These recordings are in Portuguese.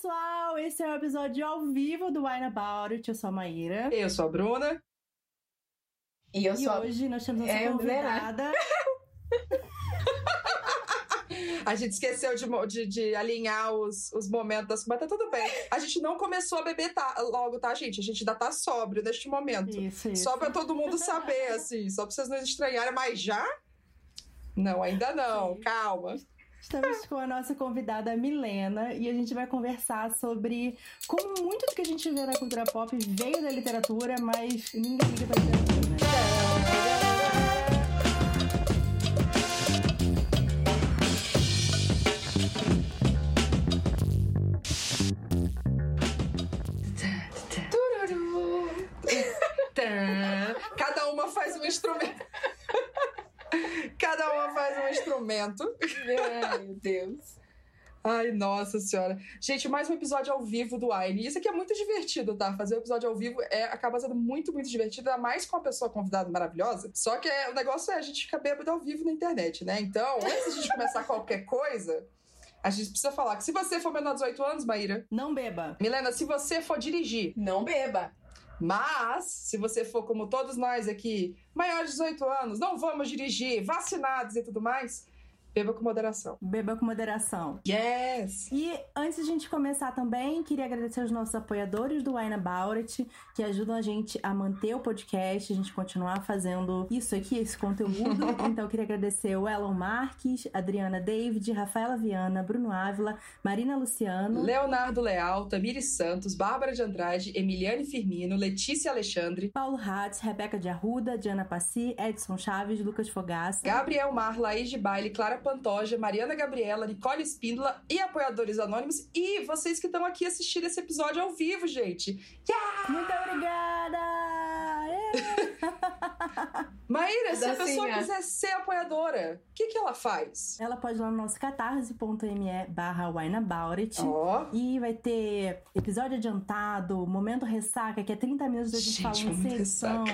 pessoal! Esse é o episódio ao vivo do Wine About It. Eu sou a Maíra. Eu sou a Bruna. E eu E sou. hoje nós temos nossa É, convidada. A gente esqueceu de, de- de alinhar os, os momentos das mas tá tudo bem. A gente não começou a beber tá- logo, tá, gente? A gente ainda tá sóbrio neste momento. Isso, isso. Só pra todo mundo saber, assim, só pra vocês não estranharem, mas já? Não, ainda não, calma. Estamos com a nossa convidada Milena e a gente vai conversar sobre como muito do que a gente vê na cultura pop veio da literatura, mas ninguém liga pra literatura, né? Cada uma faz um instrumento. Cada uma faz um instrumento. Ai, meu Deus. Ai, nossa senhora. Gente, mais um episódio ao vivo do Wine. Isso aqui é muito divertido, tá? Fazer o episódio ao vivo é, acaba sendo muito, muito divertido, ainda mais com uma pessoa convidada maravilhosa. Só que é, o negócio é a gente ficar bêbado ao vivo na internet, né? Então, antes de a gente começar qualquer coisa, a gente precisa falar que se você for menor de 18 anos, Maíra, Não beba. Milena, se você for dirigir, Não beba. Mas se você for como todos nós aqui, maiores de 18 anos, não vamos dirigir, vacinados e tudo mais, beba com moderação. Beba com moderação. Yes! E antes de a gente começar também, queria agradecer aos nossos apoiadores do Wine About It, que ajudam a gente a manter o podcast, a gente continuar fazendo isso aqui, esse conteúdo. então, eu queria agradecer o Elon Marques, Adriana David, Rafaela Viana, Bruno Ávila, Marina Luciano. Leonardo Leal, Tamires Santos, Bárbara de Andrade, Emiliane Firmino, Letícia Alexandre, Paulo Hatz, Rebeca de Arruda, Diana Passi, Edson Chaves, Lucas Fogaça. Gabriel Mar, Laís de Baile, Clara Pantoja, Mariana Gabriela, Nicole Espíndola e apoiadores anônimos. E vocês que estão aqui assistindo esse episódio ao vivo, gente. Muito obrigada! Maíra, se a pessoa quiser ser apoiadora, o que, que ela faz? Ela pode ir lá no nosso catarse.me barra wineaboutit. Ó, E vai ter episódio adiantado, momento ressaca, que é 30 minutos da gente, Gente, falando sem edição.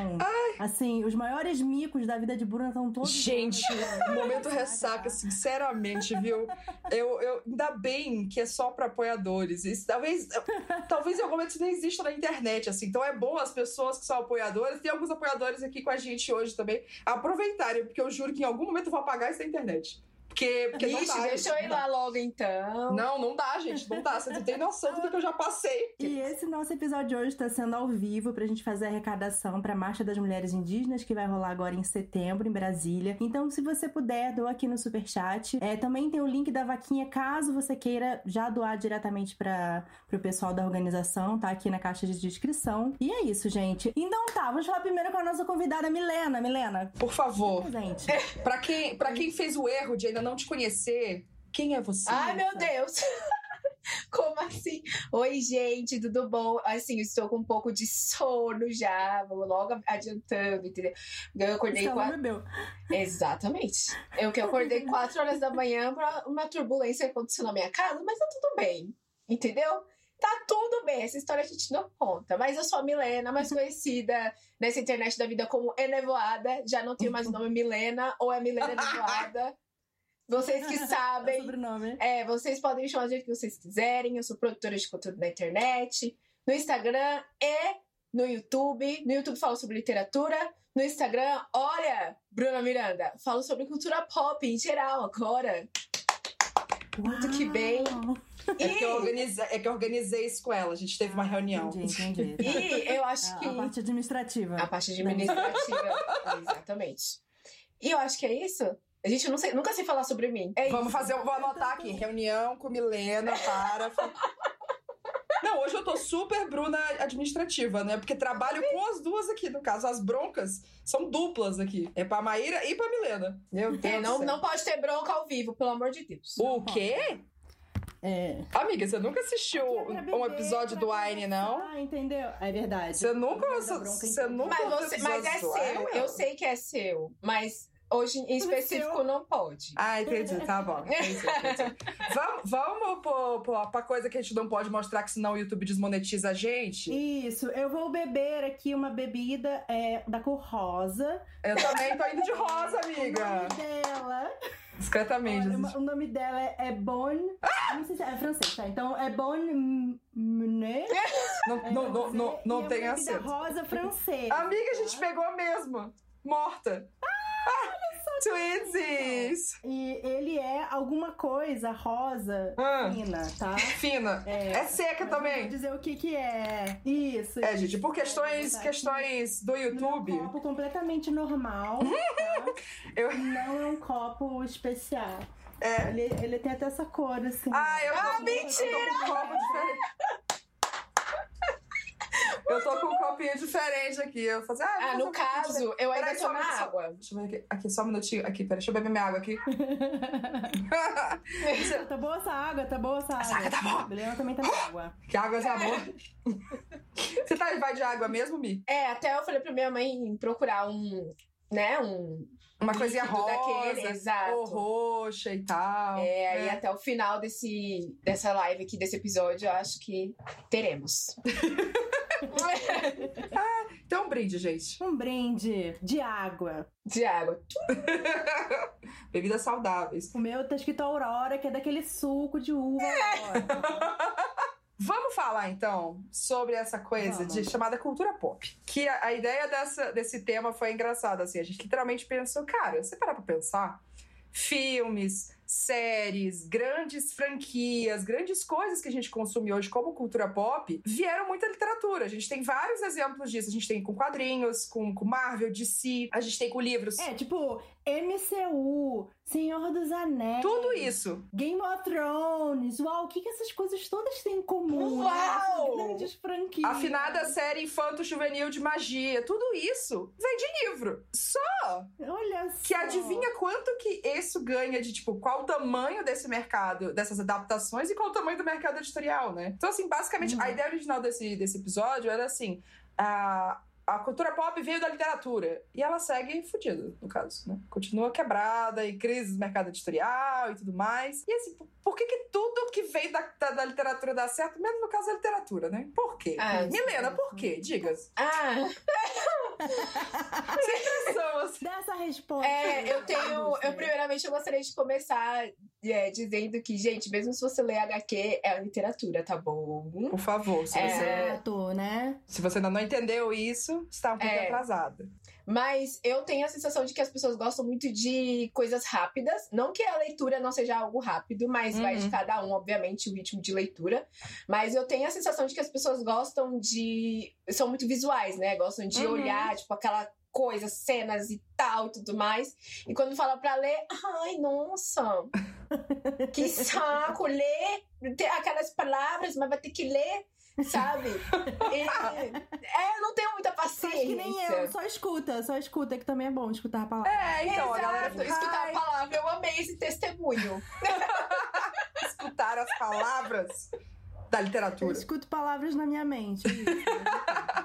Assim, os maiores micos da vida de Bruna estão todos. Gente, o momento ressaca, sinceramente, viu? Eu, eu, ainda bem que é só para apoiadores. Isso, talvez, talvez em algum momento isso nem exista na internet, assim. Então é bom as pessoas que são apoiadoras, tem alguns apoiadores aqui com a gente hoje também, aproveitarem, porque eu juro que em algum momento eu vou apagar isso da internet. Porque, porque não Ixi, dá. deixa eu gente, ir não lá logo então. Não, não dá, gente, não dá. Você não tem noção do que eu já passei. E esse nosso episódio de hoje está sendo ao vivo pra gente fazer a arrecadação pra Marcha das Mulheres Indígenas, que vai rolar agora em setembro, em Brasília. Então, se você puder, doa aqui no Superchat. É, também tem o link da vaquinha, caso você queira já doar diretamente para o pessoal da organização, tá aqui na caixa de descrição. E é isso, gente. Então tá, vamos falar primeiro com a nossa convidada Milena. Milena, Por favor, presente. pra quem, pra quem fez o erro de ainda não te conhecer, quem é você? Ai, meu Deus. Como assim? Oi, gente, tudo bom? Assim, eu estou com um pouco de sono já. Vou logo adiantando, entendeu? Eu acordei quatro. bebeu. Exatamente. Eu que acordei 4 horas da manhã pra uma turbulência acontecer na minha casa, mas tá tudo bem. Entendeu? Tá tudo bem. Essa história a gente não conta. Mas eu sou a Milena, mais conhecida nessa internet da vida como Enevoada. Já não tenho mais o nome Milena ou é Milena Enevoada. Vocês que É o sabem. sobrenome. É, vocês podem me chamar do jeito que vocês quiserem. Eu sou produtora de conteúdo na internet, no Instagram e no YouTube. No YouTube falo sobre literatura. No Instagram, olha, Bruna Miranda, falo sobre cultura pop em geral agora. Muito que bem. É que, eu organizei, é que eu organizei isso com ela. A gente teve uma reunião. Entendi, entendi. E eu acho A, que. a parte administrativa. A parte administrativa. Exatamente. E eu acho que é isso. A gente não sei, nunca sei falar sobre mim. É Vamos isso. fazer, vou anotar aqui. Reunião com Milena para. Não, hoje eu tô super Bruna administrativa, né? Porque trabalho com as duas aqui, no caso. As broncas são duplas aqui. É pra Maíra e pra Milena. Meu Deus. É, não, não pode ter bronca ao vivo, pelo amor de Deus. O quê? É. Amiga, você nunca assistiu É beber, um episódio do Wine, não? Ah, entendeu? É verdade. Você nunca. Você, você nunca. Mas, ouviu você, mas é seu. Eu sei que é seu. Mas hoje em específico não pode. Ah, entendi, tá bom. Entendi, entendi. vamos vamos pro, pro, pra coisa que a gente não pode mostrar, que senão o YouTube desmonetiza a gente? Isso, eu vou beber aqui uma bebida é, da cor rosa. Eu também tô indo de rosa, O amiga. nome dela Discretamente. Olha, o nome dela é, é Bonne. Não sei se é, é francês, tá? Então é Bonne Menet. Não, É não, não, não, não tem é uma bebida acento. rosa francesa. Amiga, a gente pegou mesmo. Morta. Ah, Twinsies! E ele é alguma coisa rosa Ah. fina, tá? Fina. É, seca Mas eu também. Vou dizer o que que é. Isso. É, gente, por questões, Tá aqui questões do no meu YouTube. copo completamente normal, tá? Eu- Não é um copo especial. É. Ele, ele tem até essa cor, assim. Ah, eu tô, Ah, mentira! Eu tô com um copo diferente. Eu tô com um copinho diferente aqui. Eu vou fazer. Ah, Ah, no caso, eu ainda Peraí, tô na só- água. Deixa eu ver aqui. Aqui, só um minutinho. Aqui, peraí, deixa eu beber minha água aqui. Tá boa essa água, tá boa essa água. Essa água tá boa. Helena também tá na água. que água é amor. Você tá, vai de água mesmo, Mi? É, até eu falei pra minha mãe procurar um, né, um... Uma coisinha rosa, daquele, exato. roxa e tal. É, aí É. até o final desse, dessa live aqui, desse episódio, eu acho que teremos. Então, um brinde, gente. Um brinde de água. De água. Bebidas saudáveis. O meu tá escrito Aurora, que é daquele suco de uva. Aurora. Vamos falar então sobre essa coisa Vamos. de chamada cultura pop. Que a, a ideia dessa, desse tema foi engraçada, assim. A gente literalmente pensou, cara, você parar pra pensar, filmes, séries, grandes franquias, grandes coisas que a gente consome hoje como cultura pop, vieram muita literatura. A gente tem vários exemplos disso. A gente tem com quadrinhos, com, com Marvel, DC, a gente tem com livros. É, tipo, MCU, Senhor dos Anéis. Tudo isso. Game of Thrones. Uau, o que, que essas coisas todas têm em comum? né? Uau! Grandes franquias. Afinada série infanto-juvenil de magia. Tudo isso vem de livro. Só Olha só. que adivinha quanto que isso ganha de, tipo, qual o tamanho desse mercado, dessas adaptações e qual o tamanho do mercado editorial, né? Então, assim, basicamente, Uhum. a ideia original desse, desse episódio era assim: a, a cultura pop veio da literatura e ela segue fodida, no caso, né? Continua quebrada e crise do mercado editorial e tudo mais. E assim, por- que, que tudo que veio da, da, da literatura dá certo, mesmo no caso da literatura, né? Por quê? Ah, Milena, por quê? Diga. Ah, São, assim. Dá essa resposta. é, eu tenho. Eu, primeiramente, eu gostaria de começar é, dizendo que, gente, mesmo se você ler HQ, é literatura, tá bom? Por favor, se, É. você, né? se você ainda não entendeu isso, está um pouco É. atrasada. Mas eu tenho a sensação de que as pessoas gostam muito de coisas rápidas. Não que a leitura não seja algo rápido, mas vai Uhum. de cada um, obviamente, o ritmo de leitura. Mas eu tenho a sensação de que as pessoas gostam de. são muito visuais, né? Gostam de Uhum. olhar, tipo, aquela coisa, cenas e tal e tudo mais. E quando fala pra ler, ai, nossa, que saco, ler aquelas palavras, mas vai ter que ler. Sabe? E- é, eu não tenho muita paciência. que nem eu, só escuta, só escuta, que também é bom escutar a palavra. É, então, a galera Exato, fica, escutar "Ai, a palavra, eu amei esse testemunho. escutar as palavras da Eu literatura. escuto palavras na minha mente.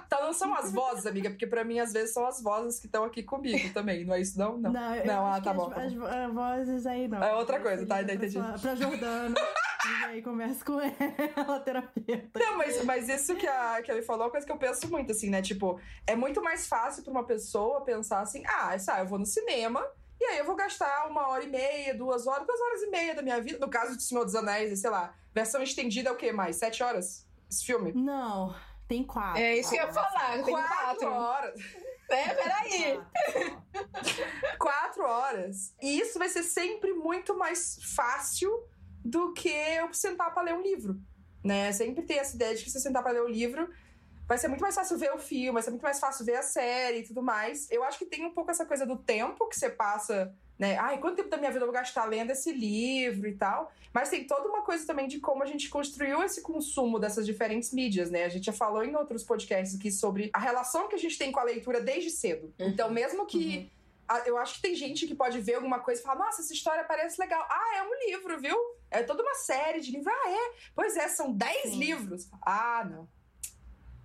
Então não são as vozes, amiga, porque pra mim às vezes são as vozes que estão aqui comigo também, não é isso não? Não. Não, eu Não, ah, acho tá que bom, As, tá as, as vozes aí não. É outra coisa, tá? entendi. Pra, pra Jordana. e aí conversa com ela, terapeuta. Não, mas, mas isso que a, que a Me falou é uma coisa que eu penso muito, assim, né? Tipo, é muito mais fácil pra uma pessoa pensar assim, ah, sabe, eu vou no cinema, e aí eu vou gastar uma hora e meia, duas horas, duas horas e meia da minha vida. No caso de Senhor dos Anéis, sei lá, versão estendida é o quê mais? Sete horas? Esse filme? Não, tem quatro. É isso que eu ia falar, tem quatro. horas. É, peraí. Quatro. quatro horas. E isso vai ser sempre muito mais fácil do que eu sentar pra ler um livro. Né? Sempre tem essa ideia de que se eu sentar pra ler um livro, vai ser muito mais fácil ver o filme, vai ser muito mais fácil ver a série e tudo mais. Eu acho que tem um pouco essa coisa do tempo que você passa, né? Ai, quanto tempo da minha vida eu vou gastar lendo esse livro e tal. Mas tem toda uma coisa também de como a gente construiu esse consumo dessas diferentes mídias, né? A gente já falou em outros podcasts aqui sobre a relação que a gente tem com a leitura desde cedo. Uhum. Então, mesmo que a- eu acho que tem gente que pode ver alguma coisa e falar: Nossa, essa história parece legal. Ah, é um livro, viu? É toda uma série de livros. Ah, é? Pois é, são 10 Sim. livros. Ah, não.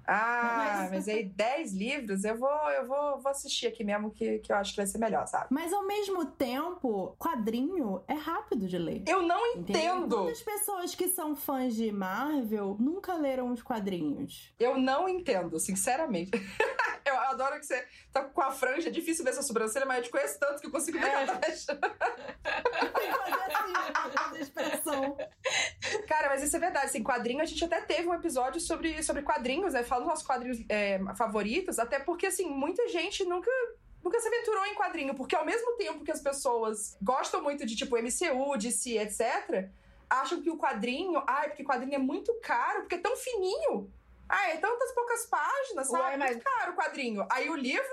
Ah, Mas- mas aí 10 livros, eu vou, eu vou, vou assistir aqui mesmo, que, que eu acho que vai ser melhor, sabe? Mas ao mesmo tempo, quadrinho é rápido de ler. Eu não entendo. Quantas pessoas que são fãs de Marvel nunca leram os quadrinhos? Eu não entendo, sinceramente. eu adoro que você tá com a franja, é difícil ver essa sobrancelha, mas eu te conheço tanto que eu consigo ver que ela tá. Tem que fazer assim, expressão. Cara, mas isso é verdade. Assim, quadrinho, a gente até teve um episódio sobre, sobre quadrinhos, né? Falando dos nossos quadrinhos é, favoritos, até porque, assim, muita gente nunca nunca se aventurou em quadrinho, porque ao mesmo tempo que as pessoas gostam muito de tipo MCU, DC, etc, acham que o quadrinho, ai, porque quadrinho é muito caro, porque é tão fininho. Ah, é tantas poucas páginas, sabe? Ué, mas- Muito caro o quadrinho. Aí o livro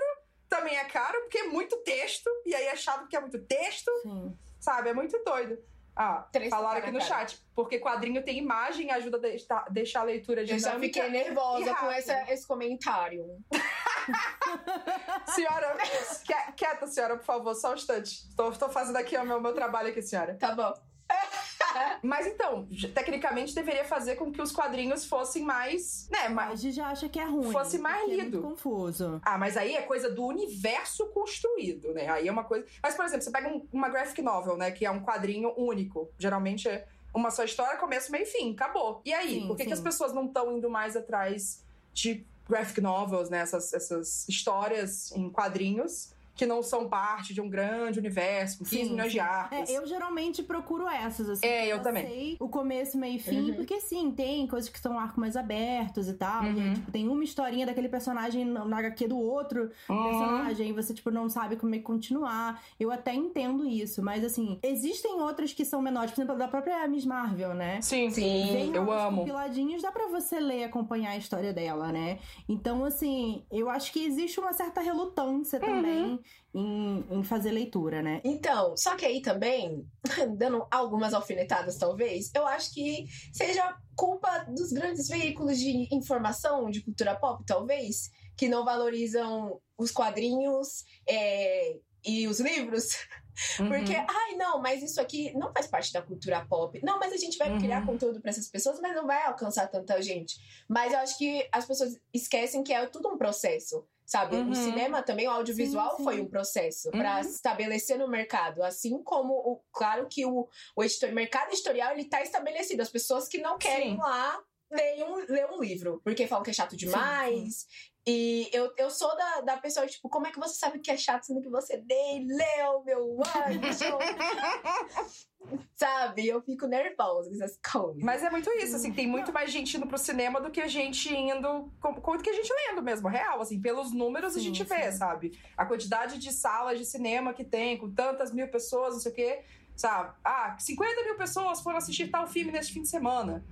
também é caro porque é muito texto, e aí é chato porque é muito texto, Sim. sabe? É muito doido. Ah, Três falaram aqui no cara. chat, porque quadrinho tem imagem e ajuda a deixar, a leitura Eu dinâmica. já fiquei nervosa com essa, esse comentário. Senhora, quieta, senhora, por favor, só um instante. Tô, tô fazendo aqui o meu, meu trabalho aqui, senhora. Tá bom. Mas então, tecnicamente deveria fazer com que os quadrinhos fossem mais, né, A mais... gente já acha que é ruim. Fosse mais É lido. muito confuso. Ah, mas aí é coisa do universo construído, né? Aí é uma coisa... Mas, por exemplo, você pega um- uma graphic novel, né, que é um quadrinho único. Geralmente é uma só história, começo, meio e fim, acabou. E aí, Sim, por que, que as pessoas não estão indo mais atrás de graphic novels, né? Essas, essas histórias em quadrinhos que não são parte de um grande universo, com 15 Sim, milhões de sim. arcos. É, eu geralmente procuro essas, assim. É, eu já também. sei o começo, meio e fim, Uhum. porque sim, tem coisas que são arco mais abertos e tal. E Uhum. tipo, tem uma historinha daquele personagem na HQ do outro Uhum. personagem, e você, tipo, não sabe como é que continuar. Eu até entendo isso, mas assim, existem outras que são menores, por exemplo, da própria Miss Marvel, né? Sim. Sim. Vem eu amo. compiladinhos, dá pra você ler e acompanhar a história dela, né? Então, assim, eu acho que existe uma certa relutância Uhum. também em, em fazer leitura, né? Então, só que aí também, dando algumas alfinetadas talvez, eu acho que seja culpa dos grandes veículos de informação de cultura pop, talvez, que não valorizam os quadrinhos é, e os livros. Uhum. Porque, ai, não, mas isso aqui não faz parte da cultura pop. Não, mas a gente vai Uhum. criar conteúdo pra essas pessoas, mas não vai alcançar tanta gente. Mas eu acho que as pessoas esquecem que é tudo um processo. Sabe? Uhum. O cinema também, o audiovisual Sim, sim. foi um processo Uhum. se estabelecer no mercado. Assim como, o, claro que o, o editor- mercado editorial ele tá estabelecido. As pessoas que não querem Sim. lá ler um, ler um livro, porque falam que é chato demais. E eu, eu sou da, da pessoa, tipo, como é que você sabe que é chato sendo que você nem leu, meu anjo? Sabe? Eu fico nervosa com essas coisas. Mas é muito isso, assim, tem muito mais gente indo pro cinema do que a gente indo. do que a gente lendo mesmo, real, assim, pelos números a Sim, gente vê, sim. sabe? A quantidade de salas de cinema que tem, com tantas mil pessoas, não sei o quê, sabe? Ah, 50 mil pessoas foram assistir tal filme neste fim de semana.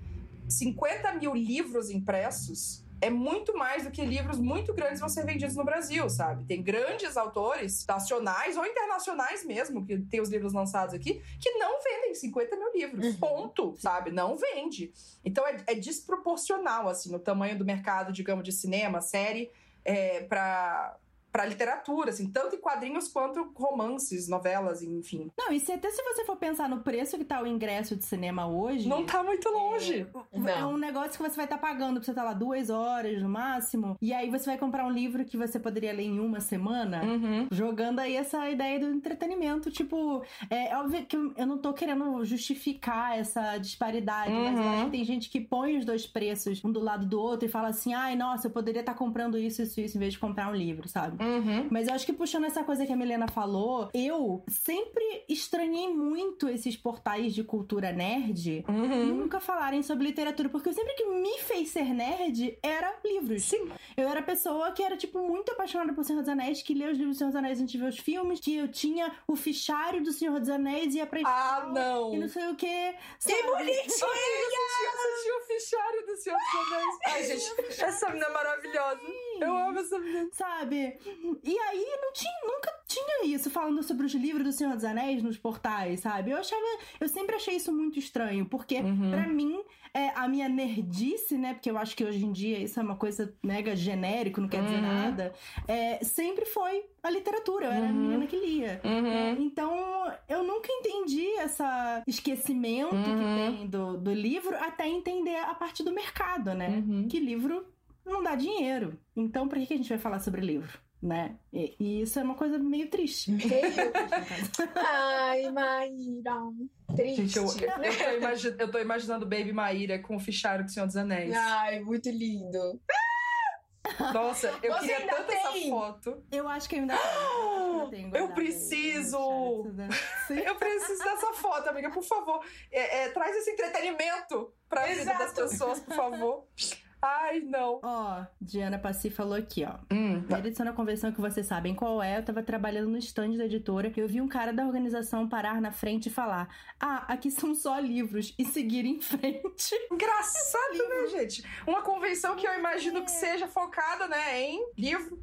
50 mil livros impressos é muito mais do que livros muito grandes vão ser vendidos no Brasil, sabe? Tem grandes autores nacionais ou internacionais mesmo, que tem os livros lançados aqui, que não vendem 50 mil livros. Uhum. Ponto, sabe? Não vende. Então é, é desproporcional, assim, o tamanho do mercado, digamos, de cinema, série, é, para para literatura, assim, tanto em quadrinhos quanto romances, novelas, enfim. Não, e se, até se você for pensar no preço que tá o ingresso de cinema hoje. Não tá muito longe. É Não. um negócio que você vai estar pagando pra você estar lá duas horas no máximo. E aí você vai comprar um livro que você poderia ler em uma semana. Uhum. Jogando aí essa ideia do entretenimento. Tipo, é óbvio que eu não tô querendo justificar essa disparidade, mas eu Uhum. acho que tem gente que põe os dois preços um do lado do outro e fala assim: ai, nossa, eu poderia estar comprando isso, isso, isso, em vez de comprar um livro, sabe? Uhum. Mas eu acho que puxando essa coisa que a Milena falou, eu sempre estranhei muito esses portais de cultura nerd Uhum. nunca falarem sobre literatura, porque eu sempre que me fez ser nerd era livros. Sim. Eu era pessoa que era, tipo, muito apaixonada por Senhor dos Anéis, que lia os livros do Senhor dos Anéis antes de ver os filmes, que eu tinha o fichário do Senhor dos Anéis e ia pra Ah, escola não! E não sei o quê. Que sabe? bonitinho! Eu assisti o fichário do Senhor dos Anéis. Ai, gente, essa menina é maravilhosa. Eu amo essa menina. Sabe? E aí não tinha, nunca tinha isso falando sobre os livros do Senhor dos Anéis nos portais, sabe? Eu achava, eu sempre achei isso muito estranho, porque Uhum. pra mim é, a minha nerdice, né? Porque eu acho que hoje em dia isso é uma coisa mega genérico, não quer dizer Uhum. nada. é, sempre foi a literatura. Eu era a Uhum. menina que lia. Uhum. Então, eu nunca entendi esse esquecimento Uhum. que tem do, do livro até entender a parte do mercado, né? Uhum. Que livro não dá dinheiro. Então, por que a gente vai falar sobre livro? Né? E, e isso é uma coisa meio triste. Ai, Maíra. Triste. Gente, eu, eu, tô eu tô imaginando Baby Maíra com o fichário do Senhor dos Anéis. Ai, muito lindo. Nossa, eu Você queria tanto essa tem? foto. Eu acho que ainda tenho. Eu, Eu aí, preciso! né? Sim. Eu preciso dessa foto, amiga, por favor. É, é, traz esse entretenimento pra vida das Exato. pessoas, por favor. Ai, não. Ó, Diana Passi falou aqui, ó. Hum, Na edição da convenção que vocês sabem qual é, eu tava trabalhando no stand da editora e eu vi um cara da organização parar na frente e falar: Ah, aqui são só livros, e seguir em frente. engraçado, né, gente? Uma convenção que eu imagino que seja focada, né, em livro.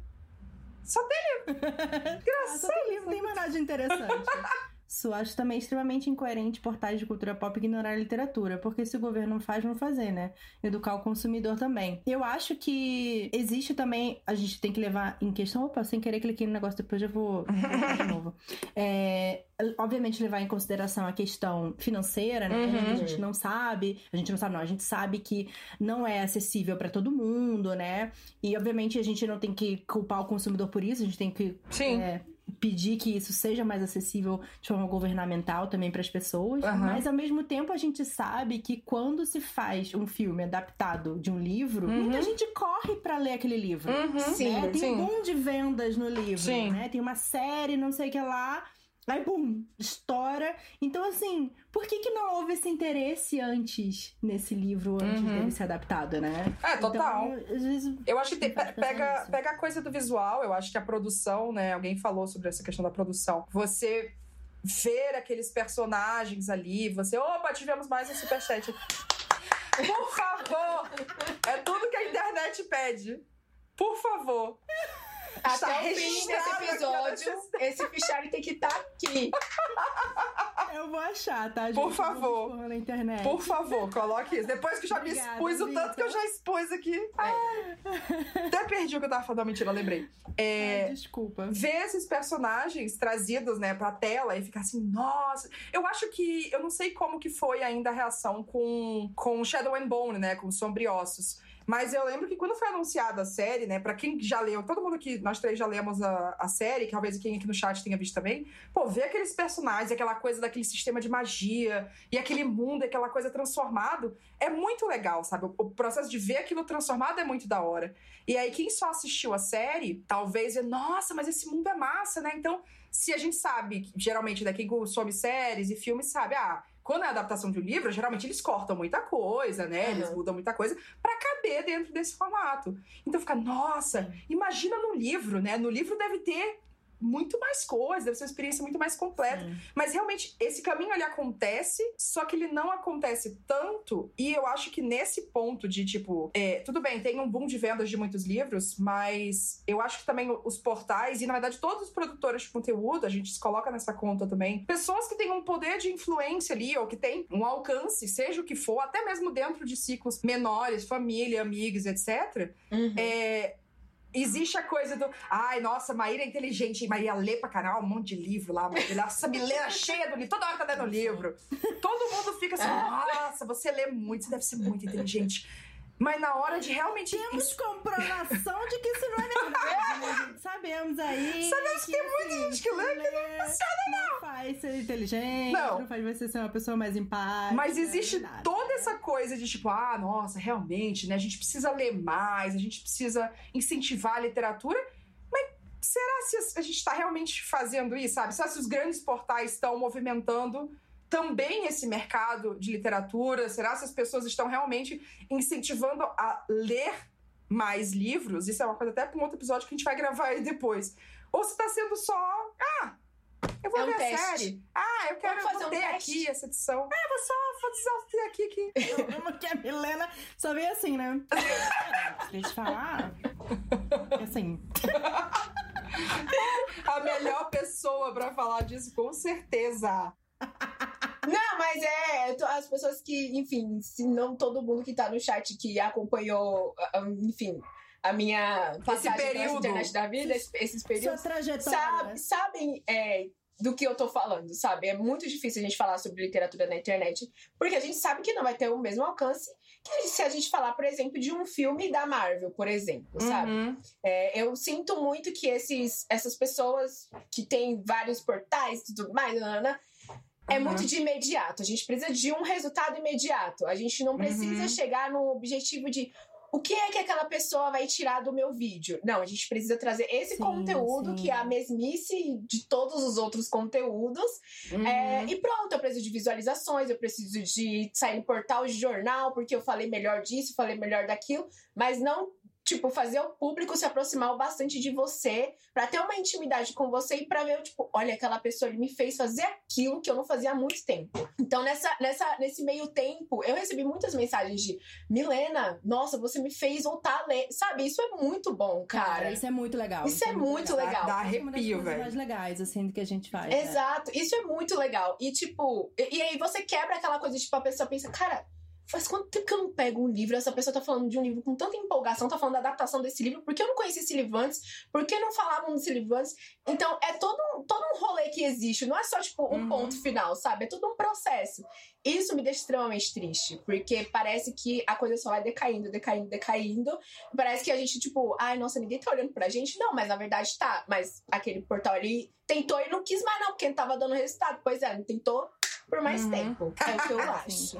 Só tem Ah, só tem livro, não tem mais nada de interessante. Isso acho também extremamente incoerente portais de cultura pop ignorar a literatura, porque se o governo não faz, vão fazer, né? Educar o consumidor também. Eu acho que existe também, a gente tem que levar em questão. Opa, sem querer cliquei no negócio, depois eu vou de novo. É, obviamente, levar em consideração a questão financeira, né? Uhum. A gente não sabe, a gente não sabe, não, a gente sabe que não é acessível para todo mundo, né? E obviamente a gente não tem que culpar o consumidor por isso, a gente tem que Sim. é, pedir que isso seja mais acessível de forma governamental também para as pessoas, Aham. mas ao mesmo tempo a gente sabe que quando se faz um filme adaptado de um livro, Uhum. muita gente corre para ler aquele livro. Uhum. Sim, né? Tem sim. um boom de vendas no livro, Sim. né? Tem uma série, não sei o que lá. Aí, bum, estoura. Então, assim, por que, que não houve esse interesse antes nesse livro, antes Uhum. dele ser adaptado, né? É, total. Então, às vezes, Eu acho que pega, nisso. pega a coisa do visual, eu acho que a produção, né? Alguém falou sobre essa questão da produção. Você ver aqueles personagens ali, você. Opa, tivemos mais um superchat. Por favor! É tudo que a internet pede. Por favor. Até o fim desse episódio, esse fichário tem que estar aqui. eu vou achar, tá, gente? Por favor. na internet. Por favor, coloque isso. Depois que eu já me Obrigada, expus o tanto que eu já expus aqui. Ai. Até perdi o que eu tava falando. Mentira, lembrei. É, Ai, Desculpa. ver esses personagens trazidos, né, pra tela e ficar assim, nossa. Eu acho que. Eu não sei como que foi ainda a reação com, com Shadow and Bone, né? Com Sombriossos. Mas eu lembro que quando foi anunciada a série, né? Pra quem já leu, todo mundo que nós três já lemos a, a série, que talvez quem aqui no chat tenha visto também, pô, ver aqueles personagens, aquela coisa daquele sistema de magia e aquele mundo, aquela coisa transformado, é muito legal, sabe? O, o processo de ver aquilo transformado é muito da hora. E aí, quem só assistiu a série, talvez, vê, nossa, mas esse mundo é massa, né? Então, se a gente sabe, geralmente, né, quem consome séries e filmes sabe, ah, quando é adaptação de um livro, geralmente eles cortam muita coisa, né? Eles Uhum. mudam muita coisa pra caber dentro desse formato. Então fica, nossa, imagina no livro, né? No livro deve ter muito mais coisa, deve ser uma experiência muito mais completa. Sim. Mas realmente, esse caminho ele acontece, só que ele não acontece tanto. E eu acho que nesse ponto de, tipo, é, tudo bem, tem um boom de vendas de muitos livros, mas eu acho que também os portais, e na verdade todos os produtores de conteúdo, a gente se coloca nessa conta também, pessoas que têm um poder de influência ali, ou que têm um alcance, seja o que for, até mesmo dentro de ciclos menores, família, amigos, etc. Uhum. É, Existe a coisa do. Ai, nossa, Maíra é inteligente. Maíra lê pra caralho um monte de livro lá. Nossa, Milena cheia do livro. Toda hora tá lendo livro. Todo mundo fica assim, nossa, você lê muito, você deve ser muito inteligente. Mas na hora de realmente. Temos comprovação de que isso não é verdade, né? Sabemos aí. Sabemos que, tem muita gente que lê que não funciona, não. faz ser inteligente, Não. não, faz você ser uma pessoa mais empática. Mas existe é toda essa coisa de tipo, ah, nossa, realmente, né? A gente precisa ler mais, a gente precisa incentivar a literatura. Mas será se a gente está realmente fazendo isso, sabe? Será se os grandes portais estão movimentando também esse mercado de literatura? Será se as pessoas estão realmente incentivando a ler mais livros? Isso é uma coisa até para um outro episódio que a gente vai gravar aí depois. Ou se está sendo só, ah, eu vou É um ver a teste. série. Ah, eu quero Vamos fazer um teste. aqui essa edição. É, vou só desafiar aqui que amo que a Milena só veio assim, né? Deixa eu te falar. Assim. a melhor pessoa pra falar disso, com certeza. Não, mas é, as pessoas que, enfim, se não todo mundo que tá no chat que acompanhou, ah, enfim, a minha passagem pela período. internet da vida, esse- esses Sua períodos, trajetória. sabe, sabem é, do que eu tô falando, sabe? É muito difícil a gente falar sobre literatura na internet, porque a gente sabe que não vai ter o mesmo alcance que se a gente falar, por exemplo, de um filme da Marvel, por exemplo, sabe? Uhum. É, eu sinto muito que esses, essas pessoas que têm vários portais e tudo mais, nanana, é Uhum. muito de imediato. A gente precisa de um resultado imediato. A gente não precisa Uhum. chegar no objetivo de o que é que aquela pessoa vai tirar do meu vídeo? Não, a gente precisa trazer esse Sim, conteúdo, sim. que é a mesmice de todos os outros conteúdos. Uhum. É, e pronto, eu preciso de visualizações, eu preciso de sair no portal de jornal, porque eu falei melhor disso, falei melhor daquilo, mas não. Tipo, fazer o público se aproximar o bastante de você, pra ter uma intimidade com você e pra ver, tipo, olha, aquela pessoa ele me fez fazer aquilo que eu não fazia há muito tempo. Então, nessa, nessa, nesse meio tempo, eu recebi muitas mensagens de Milena, nossa, você me fez voltar a ler. Sabe, isso é muito bom, cara. isso é muito legal. Isso é muito legal. Dá Isso é uma das arrepio, coisas velho. mais legais, assim, do que a gente faz. né? Exato, isso é muito legal. E tipo, e, e aí você quebra aquela coisa, tipo, a pessoa pensa, cara, faz quanto tempo que eu não pego um livro? Essa pessoa tá falando de um livro com tanta empolgação, tá falando da adaptação desse livro, por que eu não conheci esse livro antes? Por que não falavam desse livro antes? Então, é todo um, todo um rolê que existe, não é só, tipo, um Uhum. ponto final, sabe? É todo um processo. Isso me deixa extremamente triste, porque parece que a coisa só vai decaindo, decaindo, decaindo. Parece que a gente, tipo, ai, nossa, ninguém tá olhando pra gente. Não, mas na verdade tá. Mas aquele portal ali tentou e não quis mais, não, porque não tava dando resultado. Pois é, não tentou por mais Uhum. tempo. É o que eu acho.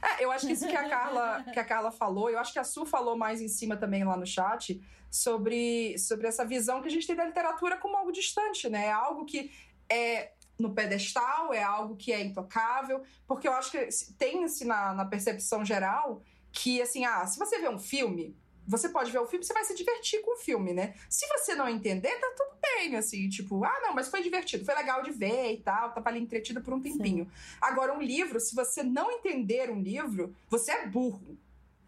É, eu acho que isso que a Carla, que a Carla falou, eu acho que a Su falou mais em cima também lá no chat sobre, sobre essa visão que a gente tem da literatura como algo distante, né? É algo que é no pedestal, é algo que é intocável, porque eu acho que tem-se na, na percepção geral que, assim, ah, se você vê um filme, você pode ver o filme, você vai se divertir com o filme, né? Se você não entender, tá tudo bem, assim, tipo, ah, não, mas foi divertido, foi legal de ver e tal, tava ali entretido por um tempinho. Agora, um livro, se você não entender um livro, você é burro.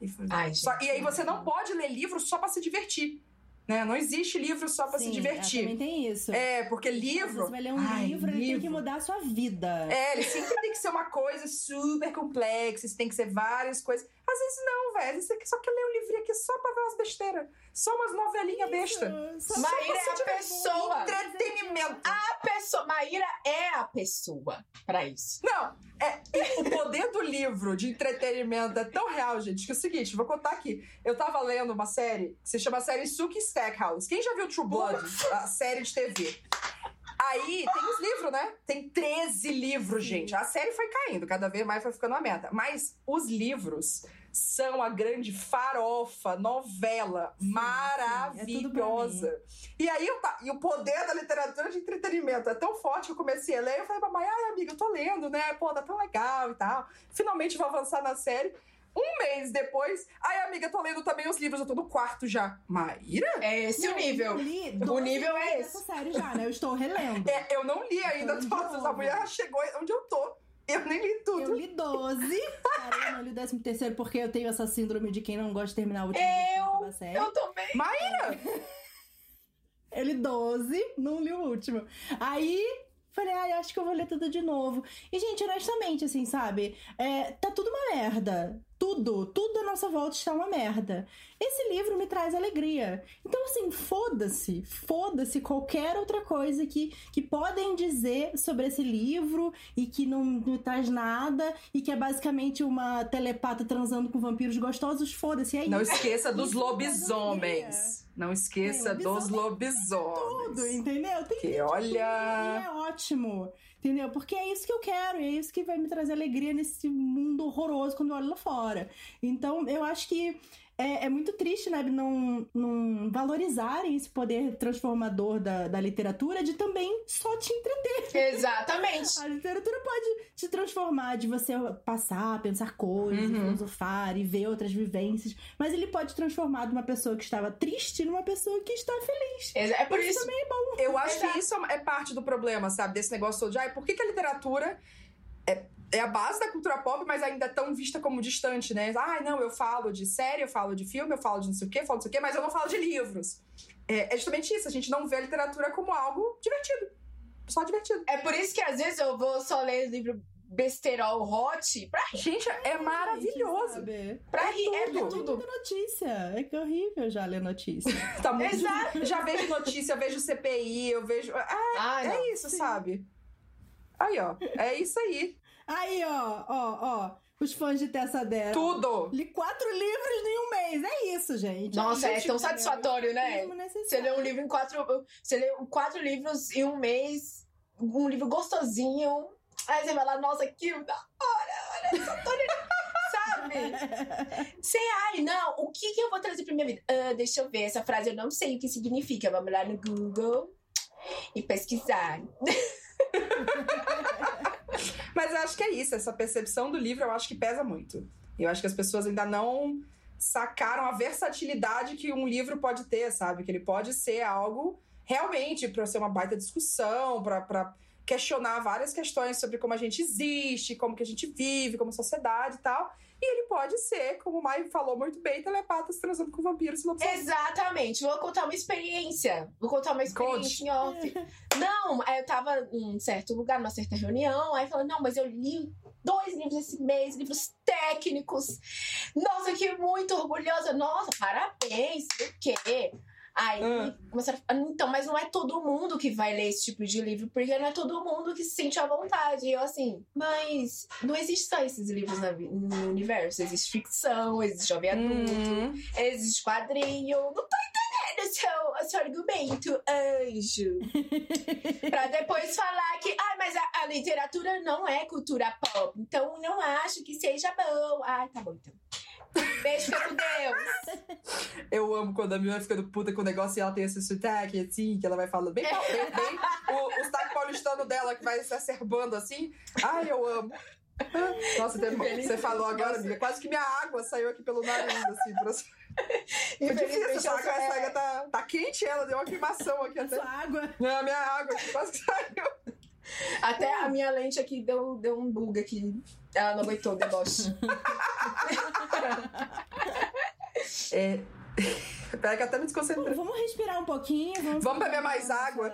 E, foi- Ai, só- gente. e aí você não pode ler livro só pra se divertir. Né? Não existe livro só pra se Sim, divertir. Também tem isso. É, porque livro. Você vai ler um Ai, livro, ele tem que livro. mudar a sua vida. É, ele sempre tem que ser uma coisa super complexa, tem que ser várias coisas. Às vezes não, velho. Você só quer ler um livrinho aqui só pra ver umas besteiras. Só umas novelinhas besta. Só Maíra pra é a pessoa. Entretenimento. A pessoa. Maíra é a pessoa pra isso. Não, é, e o poder do livro de entretenimento é tão real, gente, que é o seguinte, vou contar aqui. Eu tava lendo uma série que se chama a série Suki Stackhouse. Quem já viu True Blood, a série de TV? Aí tem os livros, né? Tem 13 livros, gente. A série foi caindo, cada vez mais foi ficando uma merda. Mas os livros são a grande farofa, novela Sim, sim, maravilhosa. E aí eu e o poder da literatura de entretenimento é tão forte que eu comecei a ler. Eu falei pra mãe, ai, amiga, eu tô lendo, né? Pô, tá tão legal e tal. Finalmente vou avançar na série. Um mês depois, ai, amiga, tô lendo também os livros, eu tô no quarto já. Maíra? É esse Não, o nível. li O 12 nível é esse. série já, né? Eu estou relendo. É, eu não li ainda todos. A mulher chegou onde eu tô. Eu nem li tudo. Eu li 12. Cara, eu não li o 13 terceiro porque eu tenho essa síndrome de quem não gosta de terminar o último série. Eu também. Maíra! Eu li 12, não li o último. Aí, falei, ai, acho que eu vou ler tudo de novo. E, gente, honestamente, assim, sabe? É, tá tudo uma merda. Tudo, tudo à nossa volta está uma merda. Esse livro me traz alegria. Então, assim, foda-se. Foda-se qualquer outra coisa que, que podem dizer sobre esse livro e que não me traz nada e que é basicamente uma telepata transando com vampiros gostosos. Foda-se, é Não isso. esqueça dos lobisomens. Não esqueça dos lobisomens. tudo, entendeu? Tem Que que olha. É ótimo, entendeu? Porque é isso que eu quero, é isso que vai me trazer alegria nesse mundo horroroso quando eu olho lá fora. Então, eu acho que é, é muito triste, né, não, não valorizarem esse poder transformador da, da literatura de também só te entreter. Exatamente. A literatura pode te transformar, de você passar, pensar coisas, Uhum. filosofar e ver outras vivências, mas ele pode transformar de uma pessoa que estava triste numa pessoa que está feliz. É por isso. também é bom. Eu acho Exato. que isso é parte do problema, sabe? Desse negócio de, ai, por que, que a literatura é, é a base da cultura pop, mas ainda é tão vista como distante, né? Ai, não, eu falo de série, eu falo de filme, eu falo de não sei o quê, eu falo de não sei o quê, mas eu não falo de livros. É, é justamente isso, a gente não vê a literatura como algo divertido. Só divertido. É por isso que às vezes eu vou só ler livro besterol hot pra, Gente, é maravilhoso. Pra rir. É tudo. tudo. Notícia. É que é horrível já ler notícia. Tá muito... Exato. Já vejo notícia, eu vejo CPI, eu vejo. Ah, Ah, é isso, sabe? Aí, ó. É isso aí. Aí, ó, ó, ó. Os fãs de Tessa Dera. Tudo. Li quatro livros em um mês. É isso, gente. Nossa, é isso, tão satisfatório, né? Você lê um livro em quatro. Você lê quatro livros em um mês, um livro gostosinho. Aí você vai lá, nossa, que da hora, olha, lendo. Sabe? Sei, ai, não, o que, que eu vou trazer pra minha vida? Ah, deixa eu ver, essa frase eu não sei o que significa. Vamos lá no Google e pesquisar. Mas eu acho que é isso, essa percepção do livro eu acho que pesa muito. Eu acho que as pessoas ainda não sacaram a versatilidade que um livro pode ter, sabe? Que ele pode ser algo realmente para ser uma baita discussão, para questionar várias questões sobre como a gente existe, como que a gente vive, como sociedade e tal. E ele pode ser, como o Mai falou muito bem, telepatas transando com vampiros. Exatamente. Vou contar uma experiência. Vou contar uma experiência em off. Não, eu tava em um certo lugar, numa certa reunião, aí falando, não, mas eu li dois livros esse mês, livros técnicos. Nossa, que muito orgulhosa. Nossa, parabéns, o quê? Aí ah. começaram a então, mas não é todo mundo que vai ler esse tipo de livro, porque não é todo mundo que se sente à vontade. E eu assim, mas não existe só esses livros no universo. Existe ficção, existe jovem adulto, hum. existe quadrinho. Não tô entendendo o seu, seu argumento, anjo. pra depois falar que, ah, mas a, a literatura não é cultura pop, então não acho que seja bom. Ah, tá bom então. Beijo com Deus. Eu amo quando a minha fica do puta com o negócio e ela tem esse sotaque, assim, que ela vai falando bem, bem, bem o, o sotaque paulistano dela que vai se acerbando assim. Ai, eu amo. Nossa, você falou agora, amiga. Quase que minha água saiu aqui pelo nariz, assim. Pra... Foi difícil, essa água, essa água tá, tá quente, ela deu uma queimação aqui até. Sua água? Não, minha água aqui quase que saiu. Até a minha lente aqui deu, deu um bug aqui. Ela não aguentou o deboche. é. Pera que até me desconcentrei. Vamos respirar um pouquinho. Vamos, vamos beber mais nossa... água.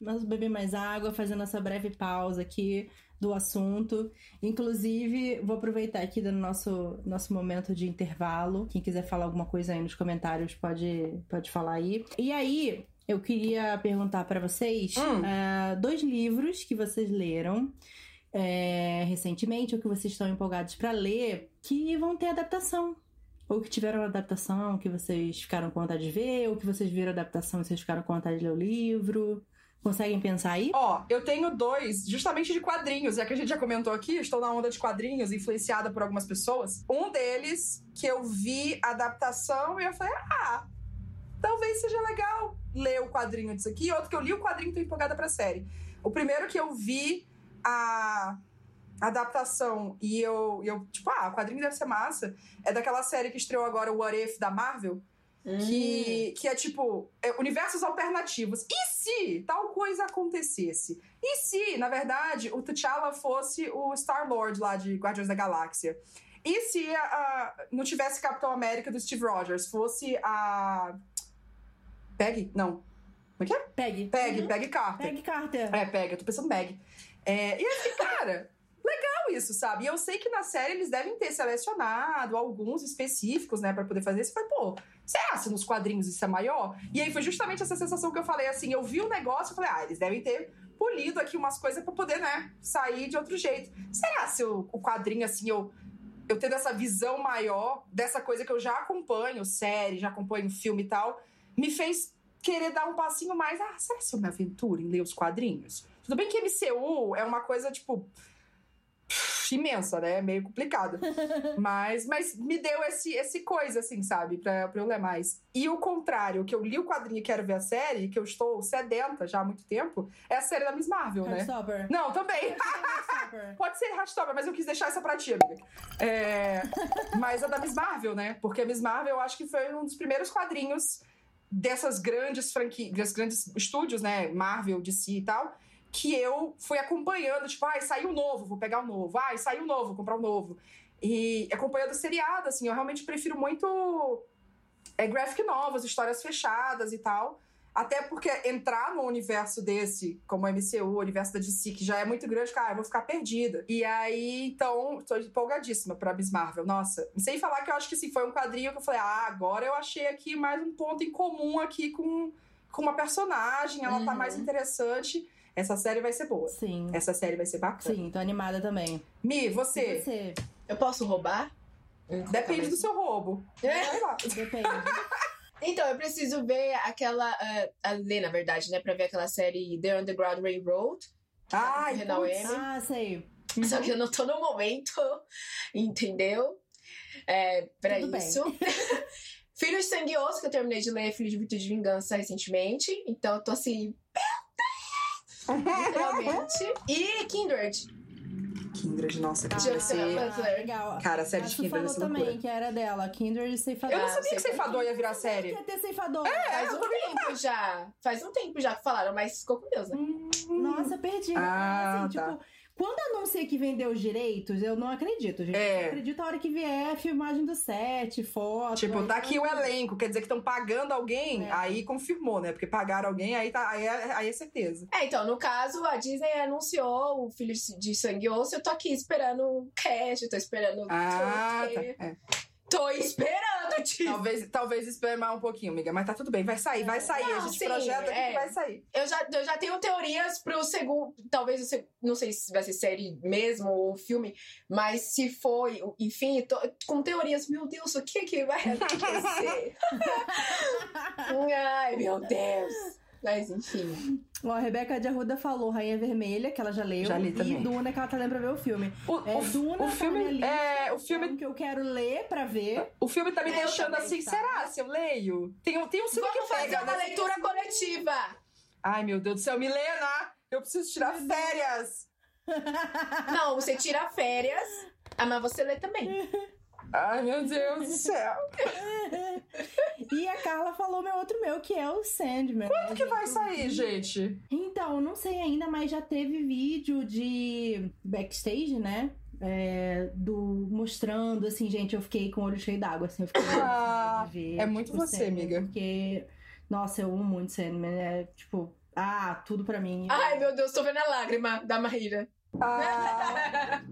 Vamos beber mais água, fazendo essa breve pausa aqui do assunto. Inclusive, vou aproveitar aqui do nosso, nosso momento de intervalo. Quem quiser falar alguma coisa aí nos comentários pode, pode falar aí. E aí, eu queria perguntar para vocês hum. uh, dois livros que vocês leram é, recentemente ou que vocês estão empolgados para ler que vão ter adaptação. Ou que tiveram adaptação, que vocês ficaram com vontade de ver, ou que vocês viram adaptação e vocês ficaram com vontade de ler o livro. Conseguem pensar aí? Ó, eu tenho dois, justamente de quadrinhos, é que a gente já comentou aqui, estou na onda de quadrinhos, influenciada por algumas pessoas. Um deles, que eu vi adaptação e eu falei, ah, talvez seja legal ler o quadrinho disso aqui. Outro que eu li o quadrinho e tô empolgada pra série. O primeiro que eu vi a adaptação e eu, eu tipo, ah, o quadrinho deve ser massa, é daquela série que estreou agora, o What If, da Marvel. Hum. Que, que é tipo, é, universos alternativos. E se tal coisa acontecesse? E se, na verdade, o T'Challa fosse o Star-Lord lá de Guardiões da Galáxia? E se a, a, não tivesse Capitão América do Steve Rogers? Fosse a Peg? Não. Como é que é? Peg. Peg, uhum. Peg Carter. Peg Carter. É, Peg, eu tô pensando Meg. É, e assim, cara, legal isso, sabe? E eu sei que na série eles devem ter selecionado alguns específicos, né, pra poder fazer isso. Falei, pô, será se nos quadrinhos isso é maior? E aí foi justamente essa sensação que eu falei, assim, eu vi o um negócio e falei, ah, eles devem ter polido aqui umas coisas para poder, né, sair de outro jeito. Será se o, o quadrinho, assim, eu eu tendo essa visão maior dessa coisa que eu já acompanho, série, já acompanho filme e tal, me fez querer dar um passinho mais. Ah, será que eu me aventura em ler os quadrinhos? Tudo bem que MCU é uma coisa, tipo, imensa, né? Meio complicado. mas, mas me deu esse, esse coisa, assim, sabe? Pra, pra eu ler mais. E o contrário, que eu li o quadrinho e quero ver a série, que eu estou sedenta já há muito tempo, é a série da Miss Marvel, né? Heartstopper. Não, também. Pode ser Heartstopper, mas eu quis deixar essa pra ti, amiga. É... mas a da Miss Marvel, né? Porque a Miss Marvel, eu acho que foi um dos primeiros quadrinhos dessas grandes franquias, grandes estúdios, né, Marvel, DC e tal, que eu fui acompanhando, tipo, ai, saiu novo, vou pegar o novo, ai, saiu novo, vou comprar o novo. E acompanhando seriado, assim, eu realmente prefiro muito é, graphic novels, histórias fechadas e tal. Até porque entrar no universo desse, como o MCU, o universo da DC, que já é muito grande, cara, eu vou ficar perdida. E aí, então, tô empolgadíssima pra Miss Marvel. Nossa, sem falar que eu acho que assim, foi um quadrinho que eu falei, ah, agora eu achei aqui mais um ponto em comum aqui com, com uma personagem, ela uhum. tá mais uhum. interessante. Essa série vai ser boa. Sim. Essa série vai ser bacana. Sim, tô animada também. Mi, você? E você? Eu posso roubar? Depende do seu roubo. É. Vai lá. Depende. Então, eu preciso ver aquela. Uh, a ler, na verdade, né? Pra ver aquela série The Underground Railroad. Ah, ah, sei. Só que eu não tô no momento, entendeu? É, pra Tudo isso. Filho de Sangue e Osso, que eu terminei de ler Filho de Virtude de Vingança recentemente. Então eu tô assim, meu Deus! Literalmente. E Kindred. Kindred, nossa, que Ah, vai ser... Butler. legal. Cara, a série A de Kindred falou ser também loucura. que era dela, Kindred e Ceifador. Eu não Ah, sabia que Ceifador. Ia virar série. Ter Ceifador. Faz um tempo já. Faz um tempo já que falaram, mas ficou com Deus, né? Nossa, perdi. Ah, assim, tá. tipo, quando anuncia que vendeu os direitos, eu não acredito, gente. É. Eu acredito a hora que vier a filmagem do set, foto. Tipo, tá aqui o elenco, quer dizer que estão pagando alguém, É. aí confirmou, né? Porque pagaram alguém, aí, tá, aí, é, aí é certeza. É, então, no caso, a Disney anunciou o Filho de Sangue Osso. Eu tô aqui esperando o cash, tô esperando Ah, tudo. tá. que- É. Tô esperando, tio. Talvez, talvez espere mais um pouquinho, amiga. Mas tá tudo bem, vai sair, vai sair. a Não, gente sim, projeta é. que vai sair. Eu já, eu já tenho teorias pro segundo. Talvez o seg- não sei se vai ser série mesmo ou filme, mas se for, enfim, tô com teorias. Meu Deus, o que que vai acontecer? Ai, meu Deus. Mas enfim. Ó, a Rebeca de Arruda falou Rainha Vermelha, que ela já leu. Já li e também. Duna, que ela tá lendo pra ver o filme. O, É, o, Duna o tá filme. minha lista, É, o É um filme. que eu quero ler pra ver. O filme tá me É, eu deixando também, assim, tá? será se eu leio? Tem, um- tem um filme Vamos que fazer pega, uma leitura coletiva. Ai, meu Deus do céu, Milena! Eu preciso tirar férias! Não, você tira férias. Ah, mas você lê também. Ai, meu Deus do céu. E a Carla falou meu outro meu, que é o Sandman. Quando que vai sair, gente? Então, não sei ainda, mas já teve vídeo de backstage, né? É, do mostrando, assim, gente, eu fiquei com o olho cheio d'água, assim, eu fiquei Ah, de ver, é muito tipo, você, Sandman, amiga. Porque, nossa, eu amo muito Sandman, é tipo, ah, tudo pra mim. Ai, meu Deus, tô vendo a lágrima da Maíra. Ah,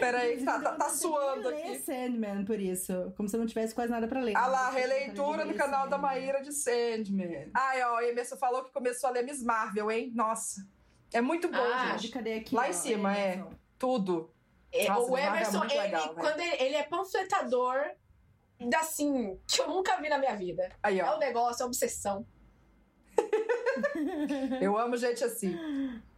peraí, tá, tá, tá Eu suando ler aqui. Sandman por isso, como se eu não tivesse quase nada pra ler. Ah lá, releitura no ler canal da Sandman. Maíra de Sandman. Ai, ó, Emerson falou que começou a ler Miss Marvel, hein? Nossa. É muito bom, Ah, gente. Cadê aqui? Lá ó, em cima, é. Emerson. Tudo. É, Nossa, o é Emerson, muito ele, legal, quando ele, ele é panfletador, assim, que eu nunca vi na minha vida. Aí, É um negócio, é obsessão. Eu amo gente assim.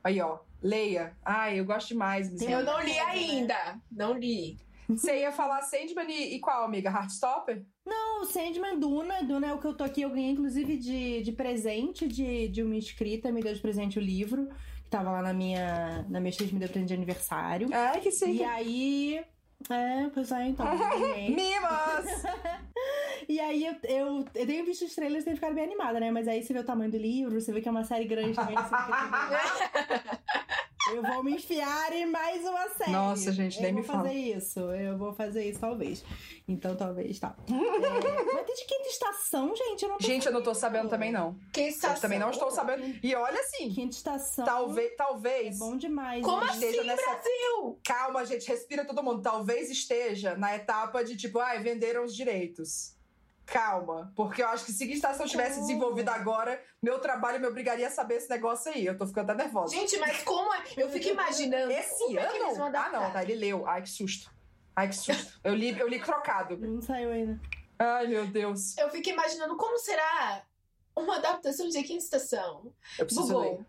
Aí, ó. Leia. Ai, eu gosto demais. Miss Eu não li né? ainda. Não li. Você ia falar Sandman e, e qual, amiga? Heartstopper? Não, Sandman Duna. Duna é o que eu tô aqui. Eu ganhei, inclusive, de, de presente de, de uma inscrita. Me deu de presente o livro. Que tava lá na minha, na minha me deu presente de aniversário. Ai, que sim. E aí... É, pois é, então. Mimos! e aí eu, eu, eu tenho visto os trailers e tenho ficado bem animada, né? Mas aí você vê o tamanho do livro, você vê que é uma série grande também. Tipo, eu vou me enfiar em mais uma série. Nossa, gente, nem eu me vou fazer isso. Eu vou fazer isso, talvez. Então, talvez, tá. É, vai ter de quinta estação, gente. Eu não tô Gente, eu não tô sabendo também, não. Eu estação? também não estou sabendo. E olha assim, Quinta estação. talvez, É talvez. bom demais. Como né? assim, esteja nessa- Brasil? Calma, gente, respira todo mundo. Talvez esteja na etapa de tipo, ai, venderam os direitos. Calma, porque eu acho que se a estação tivesse desenvolvido agora, meu trabalho me obrigaria a saber esse negócio aí. Eu tô ficando até nervosa. Gente, mas como é? Eu fico imaginando. Esse é ano? Ah, não, tá. Ele leu. Ai, que susto. Ai, que susto. Eu li, eu li trocado. Não saiu ainda. Ai, meu Deus. Eu fico imaginando como será uma adaptação de quinta estação. Eu preciso ler. Bugou.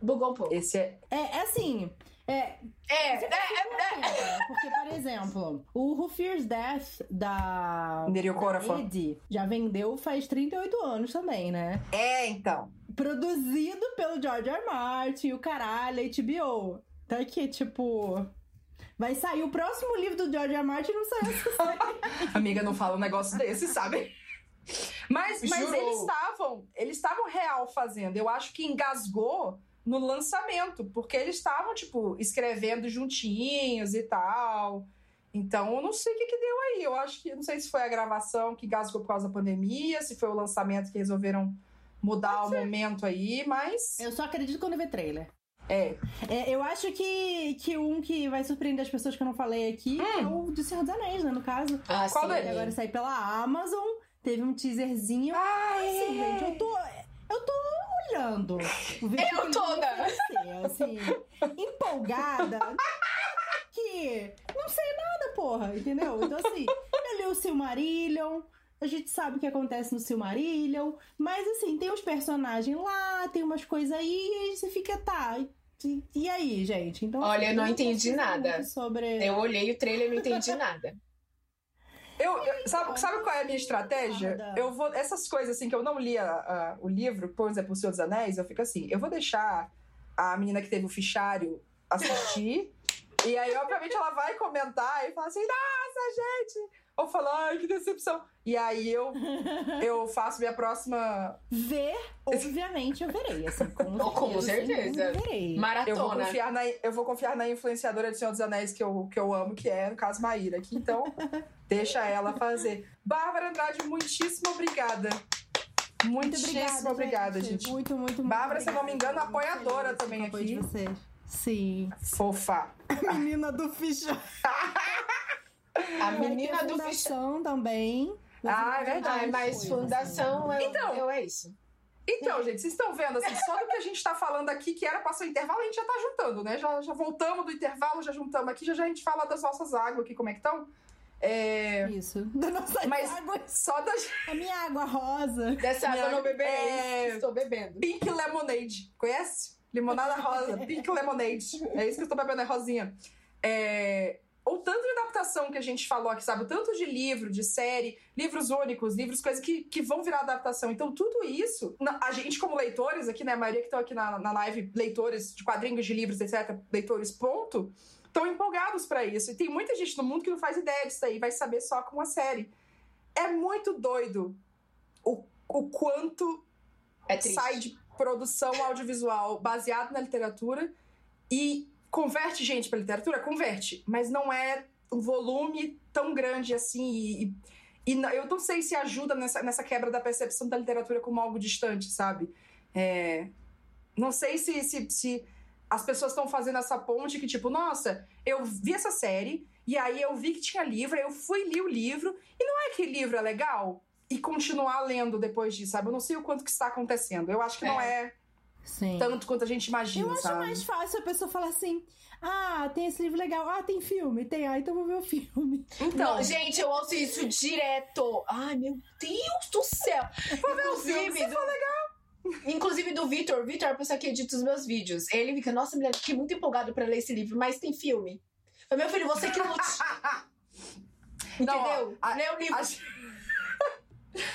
Bugou um pouco. Esse é. É, é assim. É, É, é, é, é. Porque, por exemplo, o Who Fears Death da da. Ed já vendeu faz 38 anos também, né? É, então. Produzido pelo George R. R. Martin, o caralho, HBO. Tá aqui, tipo... Vai sair o próximo livro do George R. R. Martin e não saiu série. Amiga, não fala um negócio desse, sabe? Mas, mas Jurou. eles estavam, eles estavam real fazendo. Eu acho que engasgou no lançamento, porque eles estavam tipo escrevendo juntinhos e tal. Então, eu não sei o que, que deu aí. Eu acho que não sei se foi a gravação que engasgou por causa da pandemia, se foi o lançamento que resolveram mudar o momento aí, mas Eu só acredito quando ver trailer. é. É, eu acho que, que um que vai surpreender as pessoas que eu não falei aqui é o de Senhor dos Anéis, né, no caso. Ah, Qual sim. é? Agora sai pela Amazon, teve um teaserzinho. Ai, Assim, gente, eu tô. Eu tô olhando. o vídeo que Eu toda. Assim, empolgada. Que não sei nada, porra, entendeu? Então, assim, eu li o Silmarillion. A gente sabe o que acontece no Silmarillion. Mas, assim, tem uns personagens lá, tem umas coisas aí, e aí você fica, tá. E, e aí, gente? Então, Olha, assim, eu não posso entendi nada. Sobre... Eu olhei o trailer e não entendi nada. Eu, eu- sabe, sabe qual é a minha estratégia? Eu vou. Essas coisas assim que eu não li a- a- o livro, por exemplo, O Senhor dos Anéis, eu fico assim, eu vou deixar a menina que teve o fichário assistir. e aí, obviamente, ela vai comentar e falar assim, nossa, gente! Ou falar, ai, que decepção. E aí eu, eu faço minha próxima. Ver, obviamente, eu verei. Assim, com, Oh, com certeza. Eu verei. Eu vou, Maratona. confiar na, eu vou confiar na influenciadora do Senhor dos Anéis que eu, que eu amo, que é, no caso, Maíra. Aqui, então, deixa ela fazer. Bárbara Andrade, muitíssimo obrigada. Muito Muitíssimo obrigada, gente. Muito, muito, muito. Bárbara, se eu não me engano, obrigada. apoiadora Muito também aqui. de vocês. Sim. Fofa. Menina do ficha. A menina do bicho. fundação também. Ah, é verdade. Ai, mas fundação, eu, Então. eu é isso. Então, gente, vocês estão vendo, assim, só do que a gente tá falando aqui, que era pra ser o intervalo, a gente já tá juntando, né? Já, já voltamos do intervalo, já juntamos aqui, já, já a gente fala das nossas águas aqui, como é que estão. É... Isso. Da nossa Mas água. só das A minha água rosa. Dessa água eu não beberei. É. Estou bebendo. Pink Lemonade. Conhece? Limonada rosa. Pink Lemonade. É isso que eu tô bebendo, é rosinha. É... O tanto de adaptação que a gente falou aqui, sabe? O tanto de livro, de série, livros únicos, livros, coisas que, que vão virar adaptação. Então, tudo isso, a gente, como leitores aqui, né? A maioria que estão aqui na, na live, leitores de quadrinhos, de livros, etc., leitores, ponto, estão empolgados pra isso. E tem muita gente no mundo que não faz ideia disso aí, vai saber só com a série. É muito doido o, o quanto É sai de produção audiovisual baseado na literatura e converte gente pra literatura? Converte, mas não é um volume tão grande assim e, e- e eu não sei se ajuda nessa, nessa quebra da percepção da literatura como algo distante, sabe? É, não sei se, se, se as pessoas estão fazendo essa ponte que, tipo, nossa, eu vi essa série e aí eu vi que tinha livro, aí eu fui li o livro e não é que livro é legal? E continuar lendo depois disso, sabe? Eu não sei o quanto que está acontecendo. Eu acho que não é Sim. tanto quanto a gente imagina, Eu acho sabe? mais fácil a pessoa falar assim: ah, tem esse livro legal, ah, tem filme, tem, ah, então vou ver o filme. Então, Não, gente, eu ouço isso direto. Ai, meu Deus do céu. Inclusive, do... Inclusive do Vitor. Vitor é a pessoa que edita os meus vídeos. Ele fica, nossa, mulher, fiquei muito empolgado pra ler esse livro, mas tem filme. Eu falei, meu filho, você que lute. Não, ó, Entendeu? Lê o livro.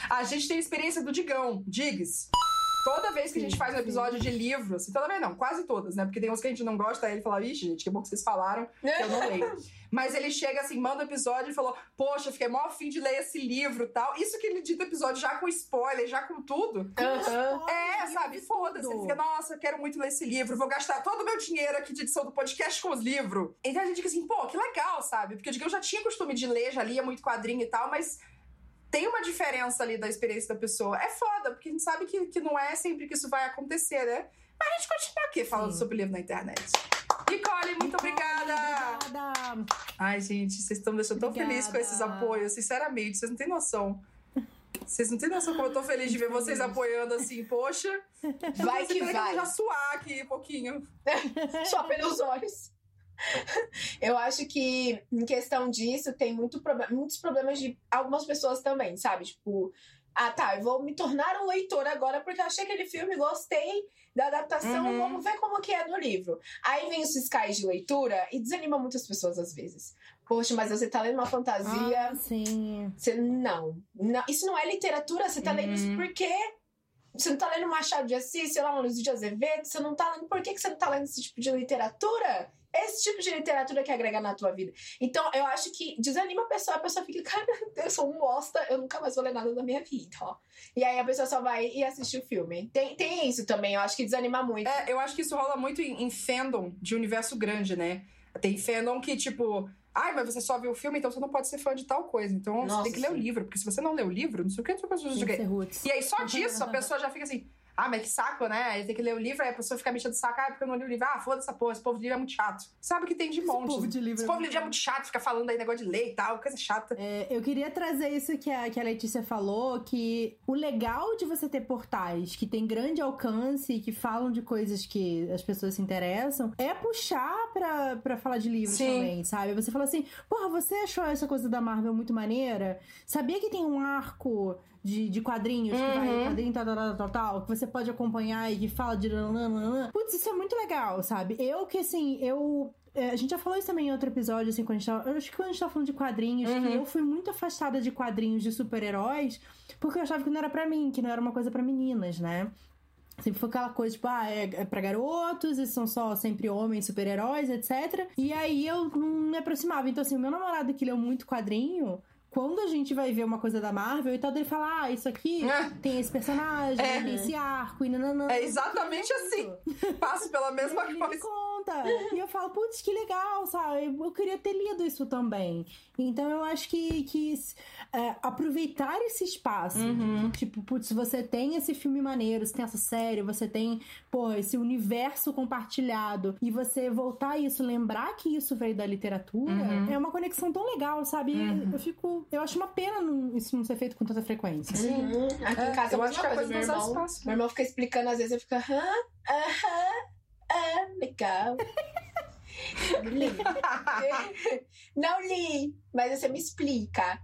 a... a gente tem a experiência do Digão, Diggs. Toda vez que a gente faz um sim. episódio de livro, assim, toda vez não, quase todas, né? Porque tem uns que a gente não gosta, aí ele fala, ixi, gente, que bom que vocês falaram, que eu não leio. Mas ele chega assim, manda o episódio e falou, poxa, fiquei mó afim de ler esse livro e tal. Isso que ele edita o episódio já com spoiler, já com tudo. Aham. É, sabe? Foda-se. tudo. Ele fica, nossa, eu quero muito ler esse livro, vou gastar todo o meu dinheiro aqui de edição do podcast com os livros. Então a gente fica assim, pô, que legal, sabe? Porque eu digo, eu já tinha costume de ler, já lia muito quadrinho e tal, mas tem uma diferença ali da experiência da pessoa. É foda, porque a gente sabe que, que não é sempre que isso vai acontecer, né? Mas a gente continua aqui falando Sim. sobre livro na internet. Nicole, muito obrigada! Obrigada. Ai, gente, vocês estão me deixando tão Obrigada. feliz com esses apoios, sinceramente, vocês não têm noção. Vocês não têm noção como eu tô feliz de ver vocês apoiando assim, poxa. Vai Você que vai. eu já suar aqui um pouquinho. Só pelos olhos. Eu acho que, em questão disso, tem muito proble- muitos problemas de algumas pessoas também, sabe? Tipo, ah, tá, eu vou me tornar um leitor agora porque eu achei aquele filme, gostei da adaptação, Uhum. vamos ver como que é no livro. Aí vem os fiscais de leitura e desanima muitas pessoas às vezes. Poxa, mas você tá lendo uma fantasia. Ah, sim. Você não, não. Isso não é literatura, você tá lendo isso Uhum. porque. Você não tá lendo Machado de Assis, sei lá, um Luiz de Azevedo, você não tá lendo. Por que, que você não tá lendo esse tipo de literatura? Esse tipo de literatura que agrega na tua vida. Então, eu acho que desanima a pessoa, a pessoa fica, cara, eu sou um bosta, eu nunca mais vou ler nada da minha vida, ó. E aí a pessoa só vai e assiste o filme. Tem, tem isso também, eu acho que desanima muito. É, eu acho que isso rola muito em, em fandom de universo grande, né? Tem fandom que, tipo, ai, mas você só viu o filme, então você não pode ser fã de tal coisa. Então você Nossa, tem que ler o livro, porque se você não lê o livro, não sei o que, ser roots. E aí, só disso, a pessoa já fica assim, ah, mas que saco, né? Aí tem que ler o livro, aí a pessoa fica me enchendo de saco, ah, porque eu não li o livro. Ah, foda essa porra, esse povo de livro é muito chato. Sabe o que tem de Esse monte. povo de livro Esse é povo de livro é muito chato, fica falando aí negócio de lei e tal, coisa chata. É, eu queria trazer isso que a, que a Letícia falou, que o legal de você ter portais que tem grande alcance e que falam de coisas que as pessoas se interessam, é puxar pra, pra falar de livros Sim. também, sabe? Você fala assim, porra, você achou essa coisa da Marvel muito maneira? Sabia que tem um arco de, de quadrinhos, que vai Uhum. quadrinho tal, tal, tal, tal, que você pode acompanhar e que fala de... Putz, isso é muito legal, sabe? Eu que, assim, eu... é, a gente já falou isso também em outro episódio, assim, quando a gente tava, eu acho que quando a gente tava falando de quadrinhos, Uhum. que eu fui muito afastada de quadrinhos de super-heróis, porque eu achava que não era pra mim, que não era uma coisa pra meninas, né? Sempre foi aquela coisa, tipo, ah, é, é pra garotos, e são só sempre homens, super-heróis, etc. E aí eu não me aproximava. Então, assim, o meu namorado que leu muito quadrinho, quando a gente vai ver uma coisa da Marvel e tal, ele fala, ah, isso aqui É. tem esse personagem, É. tem esse arco, e nananã. É exatamente queria assim. Passo pela mesma coisa. Conta. E eu falo, putz, que legal, sabe? Eu queria ter lido isso também. Então eu acho que, que é, aproveitar esse espaço. Uhum. Tipo, putz, você tem esse filme maneiro, você tem essa série, você tem, pô, esse universo compartilhado. E você voltar a isso, lembrar que isso veio da literatura, Uhum. é uma conexão tão legal, sabe? Uhum. Eu fico. Eu acho uma pena não- isso não ser feito com tanta frequência. Uhum. Aqui É, em casa é eu acho que a coisa. coisa Meu irmão, espaço, meu irmão fica explicando, às vezes eu fico, aham, aham, ah. Li. Não li, mas você me explica.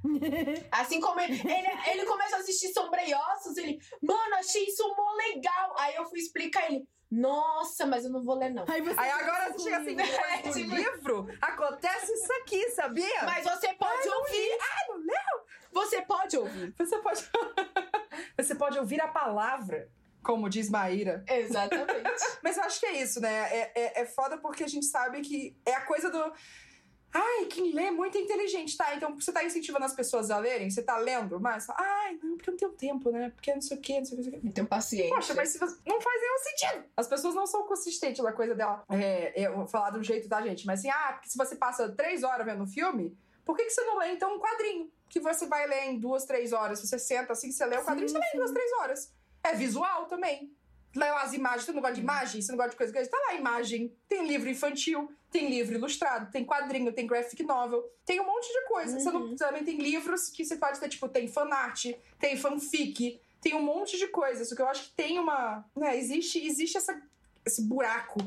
Assim como ele, ele, ele começou a assistir Sombra e Ossos, ele, mano, achei isso mó legal. Aí eu fui explicar ele, nossa, mas eu não vou ler, não. Aí, você Aí agora você chega assim, do tipo- livro, acontece isso aqui, sabia? Mas você pode ouvir. Ah, não leu? Você pode ouvir. Você pode. você pode ouvir a palavra, como diz Maíra. Exatamente. Mas eu acho que é isso, né? É, é, é foda porque a gente sabe que é a coisa do. Ai, quem lê é muito inteligente, tá? Então você tá incentivando as pessoas a lerem, você tá lendo, mas. Ai, não, porque eu não tenho tempo, né? Porque não sei o quê, não sei o quê. Não sei o quê. Não tenho paciência. Poxa, mas se você- não faz nenhum sentido. As pessoas não são consistentes na coisa dela. É, eu vou falar um jeito, tá, gente? Mas assim, ah, porque se você passa três horas vendo um filme, por que, que você não lê, então, um quadrinho? Que você vai ler em duas, três horas. Você senta assim, você lê o quadrinho, Sim, você lê em duas, três horas. É visual também. Lê as imagens, você não gosta de imagem? Você não gosta de coisa grande? Tá lá a imagem. Tem livro infantil, tem livro ilustrado, tem quadrinho, tem graphic novel, tem um monte de coisa. Você não, Uhum. também tem livros que você pode ter, tipo, tem fanart, tem fanfic, tem um monte de coisas. O que eu acho que tem uma. Né, existe existe essa, esse buraco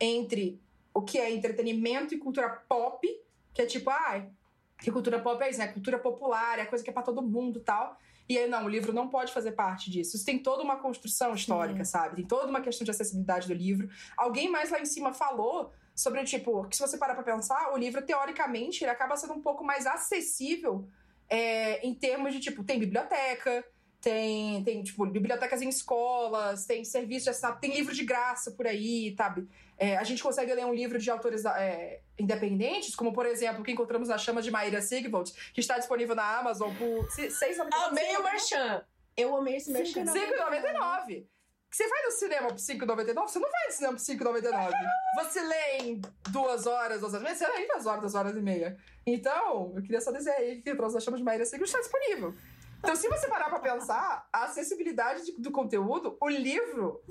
entre o que é entretenimento e cultura pop, que é tipo, ai, que cultura pop é isso, né? Cultura popular, é a coisa que é pra todo mundo e tal. E aí, não, o livro não pode fazer parte disso. Isso tem toda uma construção histórica, sabe? Tem toda uma questão de acessibilidade do livro. Alguém mais lá em cima falou sobre, tipo, que se você parar pra pensar, o livro, teoricamente, ele acaba sendo um pouco mais acessível é, em termos de, tipo, tem biblioteca, tem, tem, tipo, bibliotecas em escolas, tem serviço de assinato, tem livro de graça por aí, sabe? É, a gente consegue ler um livro de autores é, independentes, como, por exemplo, o que encontramos nas chamas de Maíra Sigvold, que está disponível na Amazon por 6,99. Amei o Merchan. Eu amei esse Merchan. 5,99. Você vai no cinema por 5,99? Você não vai no cinema por 5,99. Você lê em duas horas, duas horas e meia, você lê em duas horas, duas horas e meia. Então, eu queria só dizer aí que Trouxe Chama de Maíra Sigurd está disponível. Então, se você parar pra pensar, a acessibilidade de- do conteúdo, o livro,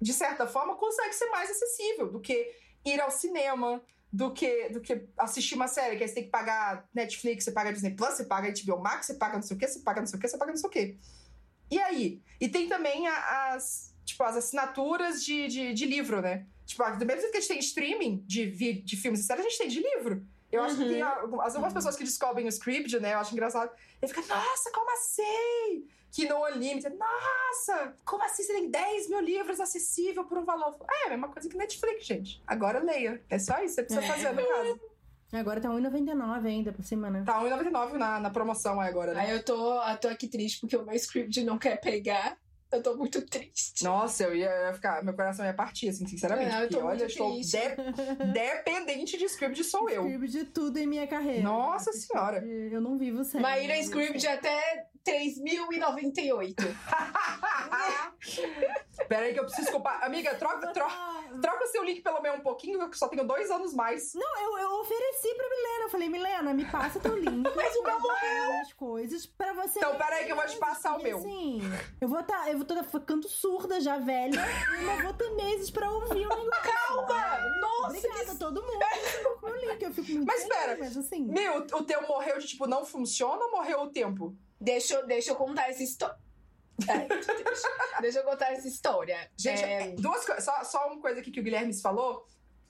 de certa forma, consegue ser mais acessível do que ir ao cinema, do que, do que assistir uma série, que aí você tem que pagar Netflix, você paga Disney Plus, você paga HBO Max, você paga não sei o quê, você paga não sei o quê, você paga não sei o quê. E aí? E tem também as, tipo, as assinaturas de, de, de livro, né? Tipo, do mesmo jeito que a gente tem streaming de, de filmes e séries, a gente tem de livro. Eu acho que Uhum. tem algum- as- algumas pessoas que descobrem o script, né? Eu acho engraçado. E fica, nossa, como assim? Que no Unlimited, nossa, como assim você tem 10 mil livros acessível por um valor? É, a mesma coisa que Netflix, gente. Agora leia. É só isso você precisa É. fazer no caso. Agora tá 1,99 ainda por cima, né? Tá R$1,99 na, na promoção agora, né? Aí eu tô, eu tô aqui triste porque o meu script não quer pegar. Eu tô muito triste. Nossa, eu ia, eu ia ficar. Meu coração ia partir, assim, sinceramente. É, eu porque, olha, eu estou de- dependente de script, sou eu. Script de tudo em minha carreira. Nossa senhora. Eu não vivo sem. Maíra Script até 3.098. Pera aí que eu preciso comprar. Amiga, troca, troca, troca seu link pelo menos um pouquinho, eu só tenho dois anos mais. Não, eu, eu ofereci pra Milena. Eu falei, Milena, me passa teu link. Mas o meu morreu. As coisas pra você. Então, pera aí que eu vou te passar o meu. Assim, eu vou tá, eu vou tô ficando surda já, velha. E não vou ter meses pra ouvir o negócio. Calma! Nossa, Obrigada que... todo mundo que o link. Eu fico muito Mas feliz, pera. Mas assim. Meu, o teu morreu de tipo, não funciona ou morreu o tempo? Deixa, eu- deixa eu contar essa história. Deus. deixa eu contar essa história. Gente, É, duas coisas. Só, só uma coisa aqui que o Guilherme falou.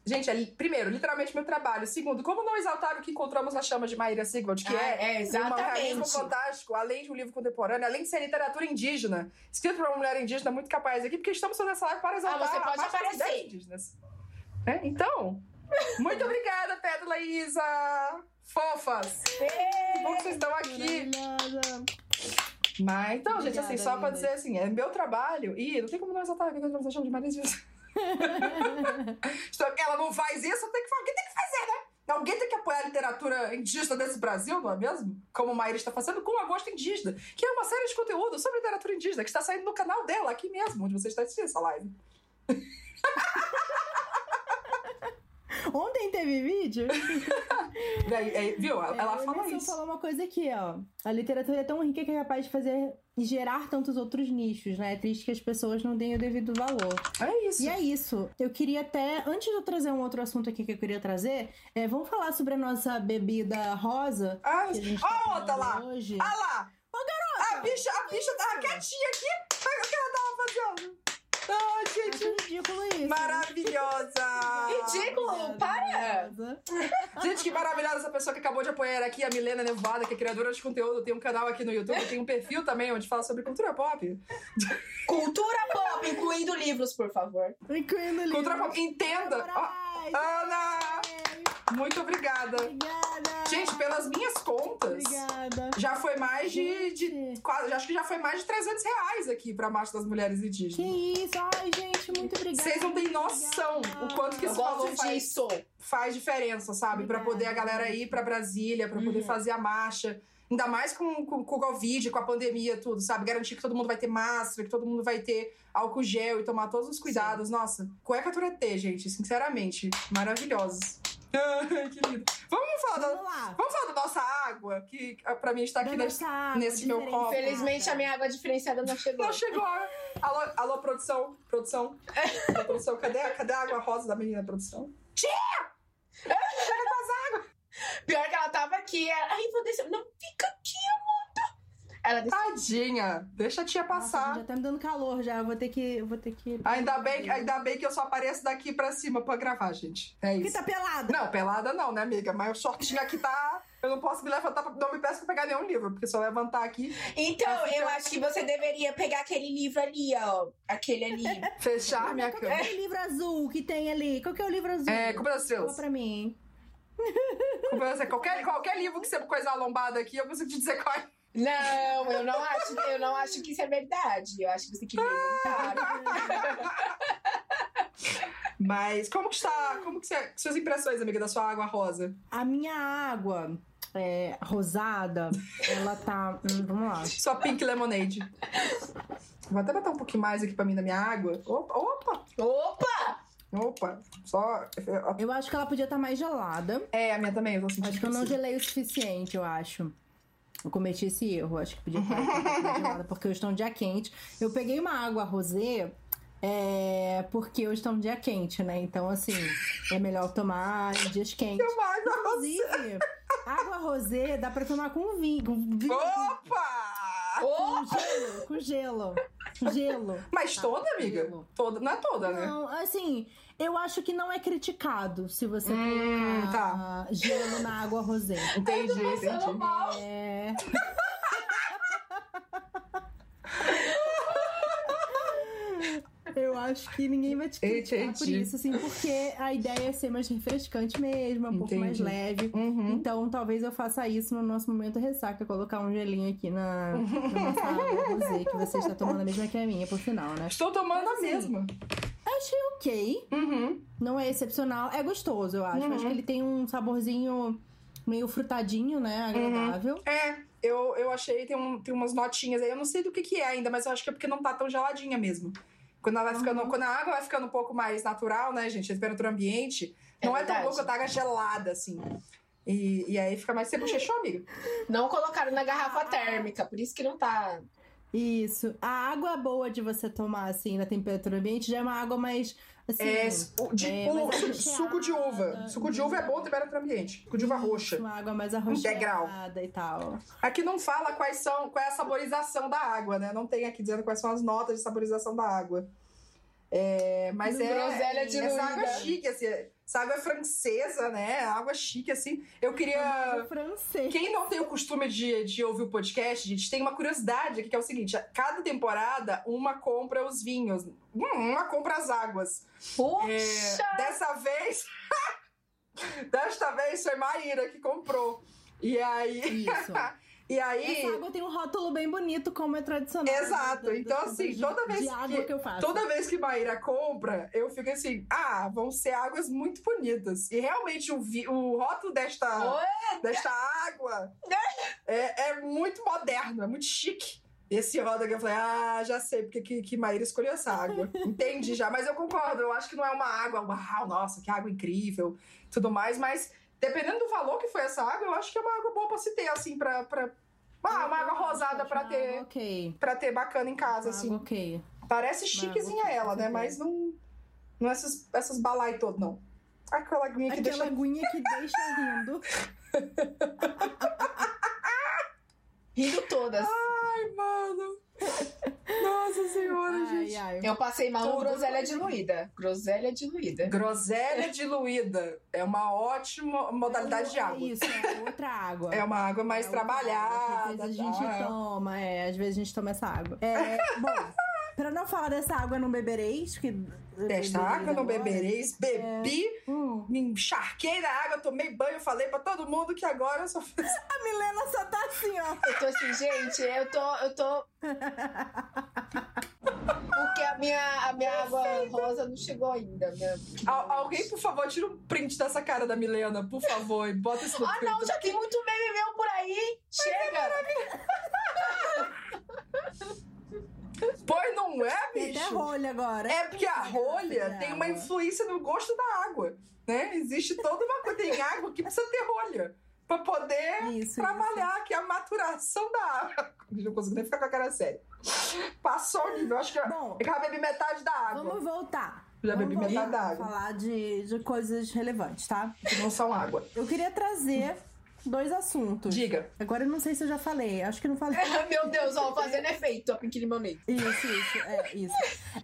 Gente, é, primeiro, literalmente meu trabalho. Segundo, como não exaltar o que encontramos na chama de Maíra Sigvald, que ah, é é, um exatamente. fantástico, além de um livro contemporâneo, além de ser literatura indígena, escrito por uma mulher indígena muito capaz aqui, porque estamos fazendo essa live para exaltar Ah, você pode aparecer. indígenas. Né? Então, Muito obrigada, e Isa! Fofas! Que bom que vocês estão aqui. Mas, então, gente, assim, só pra dizer assim, é meu trabalho. Ih, não tem como não exaltar, porque você chama de Maria. Então, ela não faz isso, tem que, alguém tem que fazer, né? Alguém tem que apoiar a literatura indígena desse Brasil, não é mesmo? Como a Maíra está fazendo com Agosto Indígena, que é uma série de conteúdo sobre literatura indígena que está saindo no canal dela, aqui mesmo, onde você está assistindo essa live. Ontem teve vídeo. É, viu? Ela, É, fala isso. falou uma coisa aqui, ó. A literatura é tão rica que é capaz de fazer e gerar tantos outros nichos, né? É triste que as pessoas não deem o devido valor. É isso. E é isso. Eu queria até, antes de eu trazer um outro assunto aqui que eu queria trazer, é, vamos falar sobre a nossa bebida rosa. Ah, Que a gente ó tá a outra lá! Hoje. Ah lá! A bicha, a bicha tava quietinha aqui. Olha o que ela tava fazendo. Ai, Acho gente, ridículo isso. maravilhosa! Ridículo, para! Gente, que maravilhosa essa pessoa que acabou de apoiar aqui, a Milena Nevada, que é criadora de conteúdo, tem um canal aqui no YouTube, tem um perfil também onde fala sobre cultura pop. Cultura pop, incluindo livros, por favor. Incluindo livro. Cultura pop, entenda! Ó, Ana! Muito obrigada. Obrigada. Gente, pelas minhas contas, Obrigada. já foi mais de, de quase, acho que já foi mais de 300 reais aqui pra Marcha das Mulheres Que Indígenas. isso? Ai, gente, muito obrigada. Vocês não têm noção o quanto que Eu esse valor faz, faz diferença, sabe? Pra Obrigada. poder a galera ir pra Brasília, pra poder Uhum. fazer a marcha. Ainda mais com, com, com o Covid, com a pandemia, tudo, sabe? Garantir que todo mundo vai ter máscara, que todo mundo vai ter álcool gel e tomar todos os cuidados. Nossa, cueca Turetê, gente, sinceramente, maravilhosos. Ai, que lindo. Vamos falar da, Vamos lá. vamos falar da nossa água, que ah, pra mim está aqui Da nesse. nesse meu copo. Infelizmente, a minha água diferenciada não chegou. Não chegou. Alô, alô, produção, produção. Produção, cadê, a- cadê a água rosa da menina, produção? Pior que ela tava aqui. Ela, Ai, vou descer. Não, fica aqui, amor. Ela desceu. Tadinha, deixa a tia Nossa, passar. já tá me dando calor já. Eu vou ter que. Eu vou ter que. Ainda bem, ainda bem que eu só apareço daqui pra cima pra gravar, gente. É Porque isso. tá pelada. Não, pelada não, né, amiga? Mas o shortinho aqui tá. Eu não posso me levantar, pra... não me peço pra pegar nenhum livro, porque se eu levantar aqui, Então, eu acho que você deveria pegar aquele livro ali, ó. Aquele ali. fechar minha Qual que cama. é o livro azul que tem ali? Qual que é o livro azul? É, Culpa das Fala Estrelas. pra mim. Qualquer, qualquer livro que seja coisa lombada aqui, eu consigo te dizer qual é. Não, eu não acho, eu não acho que isso é verdade. Eu acho que você tem que ler muito caro. Mas como que está. Como que você. Suas impressões, amiga, da sua água rosa? A minha água é, rosada, ela tá. hum, vamos lá. Sua pink lemonade. Vou até botar um pouquinho mais aqui pra mim na minha água. Opa, opa, Opa! Opa. Só. Eu acho que ela podia estar mais gelada. É, a minha também, eu tô sentindo. Acho que eu não gelei o suficiente, eu acho. Eu cometi esse erro. Acho que podia estar mais gelada, porque hoje está um dia quente. Eu peguei uma água rosé. É, porque hoje está um dia quente, né? Então, assim, é melhor tomar em dias quentes. Uma água. Inclusive, água rosé dá pra tomar com vinho. Com, vinho, Opa! Com gelo. Com gelo. Com gelo. Mas toda, amiga? gelo. Toda, não é toda, né? Não, assim, eu acho que não é criticado se você Hum, colocar gelo na água rosé. Entendi, entendi. É. Eu acho que ninguém vai te criticar por Entendi. isso, assim, porque a ideia é ser mais refrescante mesmo, um pouco mais Entendi. leve. Uhum. Então, talvez eu faça isso no nosso momento ressaca, colocar um gelinho aqui na, na nossa água rosé, que você está tomando a mesma que a minha, por sinal, né? Estou tomando Mas, a assim, mesma. Achei ok, Uhum. não é excepcional, é gostoso, eu acho. Uhum. Acho que ele tem um saborzinho meio frutadinho, né? Agradável. É, eu, eu achei, tem, um, tem umas notinhas aí, eu não sei do que que é ainda, mas eu acho que é porque não tá tão geladinha mesmo. Quando, ela vai ficando, Uhum. quando a água vai ficando um pouco mais natural, né, gente? A temperatura ambiente, É não é, tão verdade. bom quando a água gelada, assim. E, e aí fica mais... Você bochechou, amiga? Não colocaram na garrafa térmica, por isso que não tá. Isso. A água boa de você tomar, assim, na temperatura ambiente já é uma água mais, assim... É, de, é, o- mais suco de uva. Suco de uva é bom temperatura ambiente. Suco de uva roxa. Uma água mais Integral. arroxeada e tal. Aqui não fala quais são, qual é a saborização da água, né? Não tem aqui dizendo quais são as notas de saborização da água. É, mas é. Groselha diluída. Essa água é chique, assim. Essa água é francesa, né? Água chique, assim. Eu queria. francês. Quem não tem o costume de, de ouvir o podcast, gente, tem uma curiosidade aqui, que é o seguinte: a cada temporada, uma compra os vinhos, hum, uma compra as águas. Puxa! É, dessa vez. Desta vez foi Maíra que comprou. E aí. Isso. e aí. Essa água tem um rótulo bem bonito, como é tradicional. Exato. das- Então, assim, toda vez de água que- que eu faço. Toda vez que Maíra compra, eu fico assim, ah, vão ser águas muito bonitas. E realmente o, vi- o rótulo desta, Oi? desta água é, é muito moderno, é muito chique. Esse rótulo aqui eu falei, ah, já sei porque que, que Maíra escolheu essa água. Entendi já, mas eu concordo, eu acho que não é uma água, uau, nossa, que água incrível, tudo mais, mas dependendo do valor que foi essa água, eu acho que é uma água boa pra se ter, assim, pra. pra... Ah, uma água rosada pra ter, água Ok. pra ter bacana em casa, assim. ok. Parece chiquezinha ela, né? Mas não. Não é essas, essas balai todo, não. Aquela aguinha que Aquela deixa. aguinha que deixa rindo. Rindo todas. Ai, mano. Nossa senhora, Ai, gente. ai. Eu passei mal Tudo. groselha diluída. Groselha diluída. Groselha diluída é uma ótima modalidade de É água. Isso, é outra água. É uma água mais É outra água, trabalhada. Às vezes a gente tá? toma, é, às vezes a gente toma essa água. É, bom, pra não falar dessa água não bebereis, que. Desta água não agora, bebereis. Bebi, Hum, me encharquei na água, tomei banho, falei pra todo mundo que agora eu só fiz. a Milena só tá assim, ó. Eu tô assim, gente, eu tô. Eu tô. Porque a minha, a minha água rosa não chegou ainda. Minha... Al- alguém, por favor, tira um print dessa cara da Milena, por favor, e bota isso no Ah, não, já tem muito meme meu por aí. Chega! Pois não é, Tem até bicho? rolha agora. É porque a rolha Tem uma influência no gosto da água, né? Existe toda uma coisa. Tem água que precisa ter rolha pra poder Isso, trabalhar, que é a maturação da água. Não consigo nem ficar com a cara séria. Passou o nível. Acho que Bom, eu já bebi metade da água. vamos voltar. Já Vamos bebi voltar metade da água. falar de, de coisas relevantes, tá? Que não são água. Eu queria trazer dois assuntos. Diga. Agora eu não sei se eu já falei. Acho que não falei. Meu Deus, ó, fazendo efeito, a Pink Lemonade. Isso, isso, é, isso.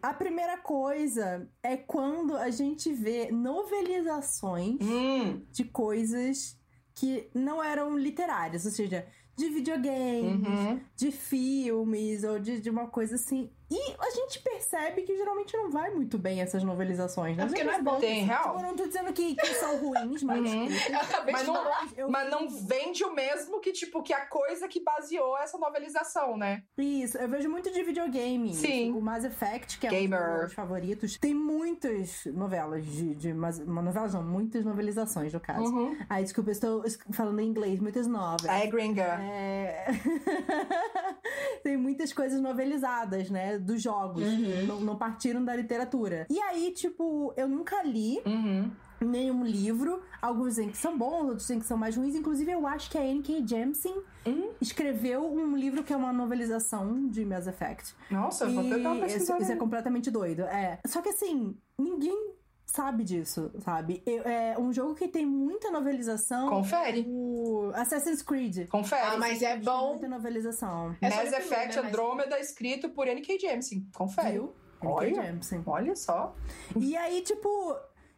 A primeira coisa é quando a gente vê novelizações Hum. de coisas que não eram literárias, ou seja, de videogames, Uhum. de filmes ou de, de uma coisa assim. E a gente percebe que geralmente não vai muito bem essas novelizações. né? É porque não é bom. Tem Tipo, real. eu não tô dizendo que, que são ruins, mas. Uhum. Eu acabei Mas de não, falar. eu- mas não vende o mesmo que, tipo, que a coisa que baseou essa novelização, né? Isso, eu vejo muito de videogame. Sim. O Mass Effect, que é Gamer. um dos meus favoritos, tem muitas novelas de. de uma novelas não, muitas novelizações, no caso. Uhum. Ai, desculpa, eu estou es- falando em inglês, muitas novelas. É gringa. É... tem muitas coisas novelizadas, né? Dos jogos. Uhum. Não, não partiram da literatura. E aí, tipo, eu nunca li Uhum. nenhum livro. Alguns dizem que são bons, outros dizem que são mais ruins. Inclusive, eu acho que a N.K. Jemisin Hum. escreveu um livro que é uma novelização de Mass Effect. Nossa, eu vou uma E isso, isso é completamente doido. É. Só que assim, ninguém sabe disso, sabe? Eu- é um jogo que tem muita novelização. Confere. O Assassin's Creed. Confere. Ah, mas é Tem bom. muita novelização. É Mass Effect né, mas- Andromeda, escrito por N.K. Jemisin. Confere. Viu? Olha. Jemisin. Olha só. E aí, tipo,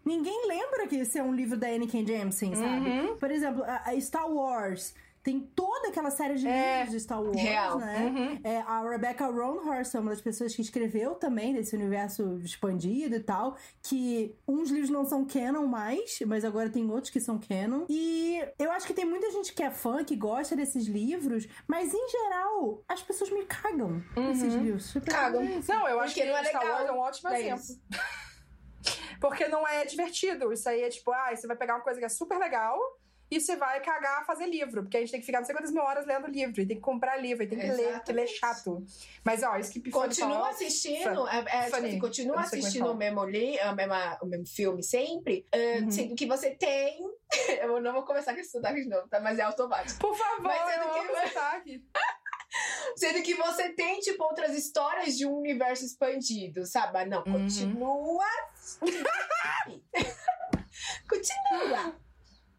ninguém lembra que esse é um livro da N.K. Jemisin, sabe? Uhum. Por exemplo, a Star Wars. Tem toda aquela série de É. livros de Star Wars, Real. né? Uhum. É, a Rebecca Roanhurst é uma das pessoas que escreveu também desse universo expandido e tal, que uns livros não são canon mais, mas agora tem outros que são canon. E eu acho que tem muita gente que é fã, que gosta desses livros, mas em geral, as pessoas me cagam esses livros. Cagam. é isso. Não, eu acho Porque que não é Star legal Wars é um ótimo pra exemplo. isso. Porque não é divertido. Isso aí é tipo, ah, você vai pegar uma coisa que é super legal e você vai cagar a fazer livro. Porque a gente tem que ficar não sei quantas mil horas lendo livro. E tem que comprar livro, e tem que ler, porque ler é chato. Mas, ó, isso que Continua falou- assistindo, é, é, tipo assim, continua assistindo o mesmo, li, a mesma, o mesmo filme sempre, eh, Uhum. sendo que você tem. Eu não vou começar com esse sotaque de novo, tá? Mas é automático. Por favor, Mas é do eu que- amo sotaque. Sendo que você tem, tipo, outras histórias de um universo expandido, sabe? Mas não, Uhum. continua. continua.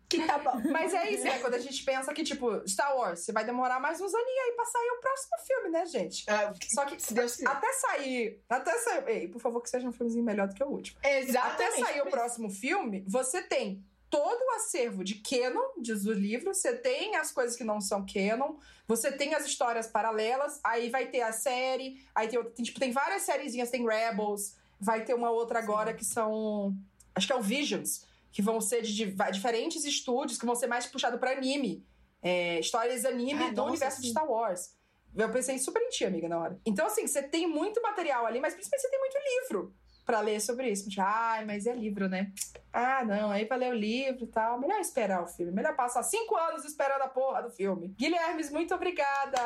Que tá bom. Mas é isso, né? Quando a gente pensa que, tipo, Star Wars, você vai demorar mais uns aninhos aí pra sair o próximo filme, né, gente? Ah, Só que Se Deus quiser. até sair. Até sair. Ei, por favor, que seja um filmezinho melhor do que o último. Exatamente. Até sair o próximo filme, você tem todo o acervo de canon, diz o livro, você tem as coisas que não são canon, você tem as histórias paralelas, aí vai ter a série, aí tem, tem, tipo, tem várias sériezinhas, tem Rebels, vai ter uma outra agora que são. Acho que é o Visions. Que vão ser de, de diferentes estúdios, que vão ser mais puxado para anime. É, histórias anime Ah, do nossa, universo de sim. Star Wars. Eu pensei super em ti, amiga, na hora. Então, assim, você tem muito material ali, mas principalmente você tem muito livro pra ler sobre isso. Tipo, Ai, mas é livro, né? Ah, não, aí pra ler o livro e tal. Melhor esperar o filme. Melhor passar cinco anos esperando a porra do filme. Guilhermes, muito obrigada!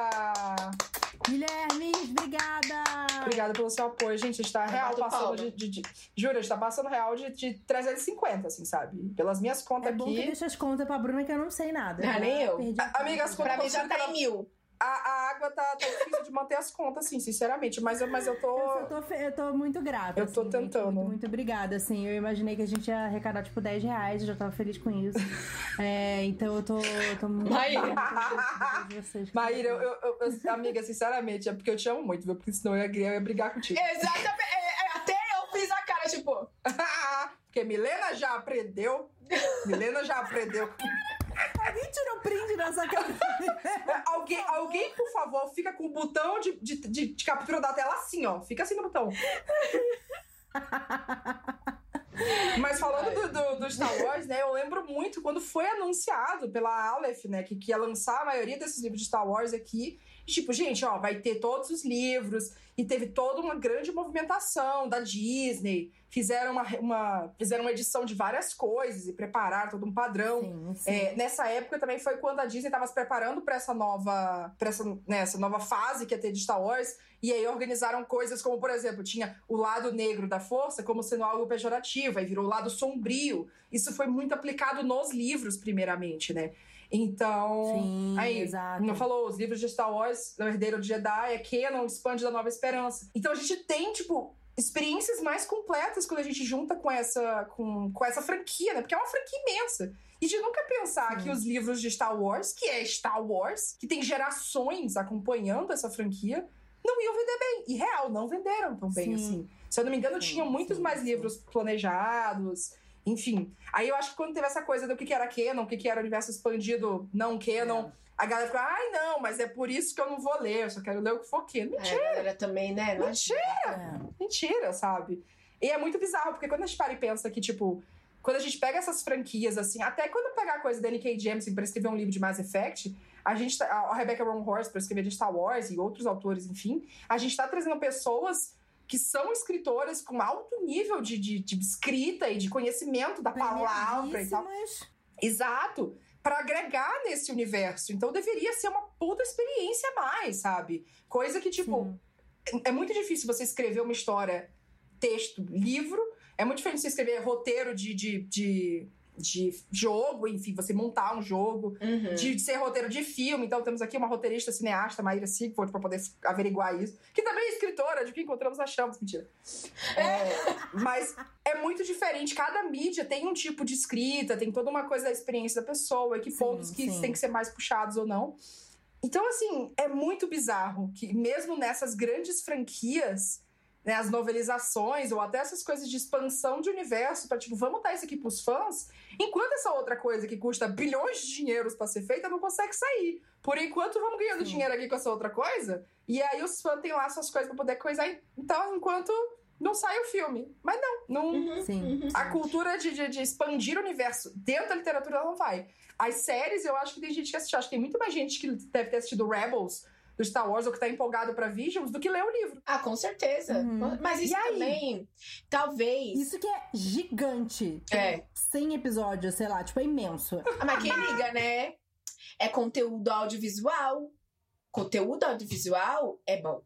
Guilherme, obrigada! Obrigada pelo seu apoio. Gente, a gente tá real bato passando de, de, de. Juro, a gente tá passando real de, de 350, assim, sabe? Pelas minhas contas É bom que aqui. deixa as contas pra Bruna que eu não sei nada. Ah, Já nem eu. a amiga, as conta. Pra mim já tá em mil. A, a água tá, tá difícil de manter as contas, assim, sinceramente. Mas eu, mas eu tô. Eu tô, fe- eu tô muito grata. Eu tô assim, tentando. Muito, muito obrigada, assim. Eu imaginei que a gente ia arrecadar, tipo, 10 reais. Eu já tava feliz com isso. É, então eu tô, eu tô muito... Maíra. vocês. Maíra, eu, eu- eu- eu- amiga, sinceramente, é porque eu te amo muito, viu? Porque senão eu ia, eu ia brigar contigo. Exatamente. É, é, Até eu fiz a cara, tipo. porque Milena já aprendeu. Milena já aprendeu. Alguém tirou print dessa cara. Alguém, alguém, por favor, fica com o botão de, de, de, de captura da tela assim, ó. Fica assim no botão. Mas falando do, do, do Star Wars, né? Eu lembro muito quando foi anunciado pela Aleph, né? Que, que ia lançar a maioria desses livros de Star Wars aqui. E, tipo, gente, ó, vai ter todos os livros. E teve toda uma grande movimentação da Disney. Fizeram uma, uma, fizeram uma edição de várias coisas e prepararam todo um padrão. Sim, sim. É, nessa época também foi quando a Disney estava se preparando para essa nova, para essa, né, essa nova fase que ia ter de Star Wars. E aí organizaram coisas como, por exemplo, tinha o lado negro da força como sendo algo pejorativo, aí virou o lado sombrio. Isso foi muito aplicado nos livros, primeiramente, né? Então, Sim, aí, exato. não falou, os livros de Star Wars, O Herdeiro de Jedi, é Canon, Expande da Nova Esperança. Então a gente tem, tipo, experiências mais completas quando a gente junta com essa, com, com essa franquia, né? Porque é uma franquia imensa. E de nunca pensar Sim. que os livros de Star Wars, que é Star Wars, que tem gerações acompanhando essa franquia, não iam vender bem. E real, não venderam tão bem Sim. assim. Se eu não me engano, tinham muitos mais livros planejados. Enfim. Aí eu acho que quando teve essa coisa do que que era canon, o que que era universo expandido não canon, a galera ficou, ai não, mas é por isso que eu não vou ler, eu só quero ler o que for canon. É, a galera também, né? Mentira! É. Mentira, sabe? E é muito bizarro, porque quando a gente para e pensa que, tipo, quando a gente pega essas franquias, assim, até quando pegar a coisa da N.K. Jemisin pra escrever um livro de Mass Effect, a gente tá, a Rebecca Ron Horst pra escrever de Star Wars e outros autores, enfim, a gente tá trazendo pessoas que são escritoras com alto nível de, de, de escrita e de conhecimento da palavra e tal. Exato. Pra agregar nesse universo. Então deveria ser uma puta experiência a mais, sabe? Coisa que, tipo, Sim. é muito difícil você escrever uma história, texto, livro. É muito difícil você escrever roteiro de, de, de, de jogo, enfim, você montar um jogo. Uhum. De ser roteiro de filme. Então temos aqui uma roteirista cineasta, Maíra Sigford, pra poder averiguar isso. Que também é escritora, de que encontramos achamos. Mentira. É, mas é muito diferente. Cada mídia tem um tipo de escrita, tem toda uma coisa da experiência da pessoa, e que Sim, pontos que sim. tem que ser mais puxados ou não. Então, assim, é muito bizarro que mesmo nessas grandes franquias, né, as novelizações ou até essas coisas de expansão de universo, para tipo, vamos dar isso aqui pros fãs, enquanto essa outra coisa que custa bilhões de dinheiros para ser feita não consegue sair. Por enquanto, vamos ganhando Sim. dinheiro aqui com essa outra coisa, e aí os fãs têm lá suas coisas para poder coisar. Então, enquanto não sai o filme. Mas não, não, Uhum. Sim. a cultura de, de, de expandir o universo dentro da literatura ela não vai. As séries, eu acho que tem gente que assistiu. Acho que tem muito mais gente que deve ter assistido Rebels do Star Wars ou que tá empolgado pra Visions do que leu o livro. Ah, com certeza. Uhum. Mas isso E aí? também, talvez. Isso que é gigante. É. 100 episódios, sei lá, tipo, é imenso. Ah, mas quem liga, né? É conteúdo audiovisual. Conteúdo audiovisual é bom.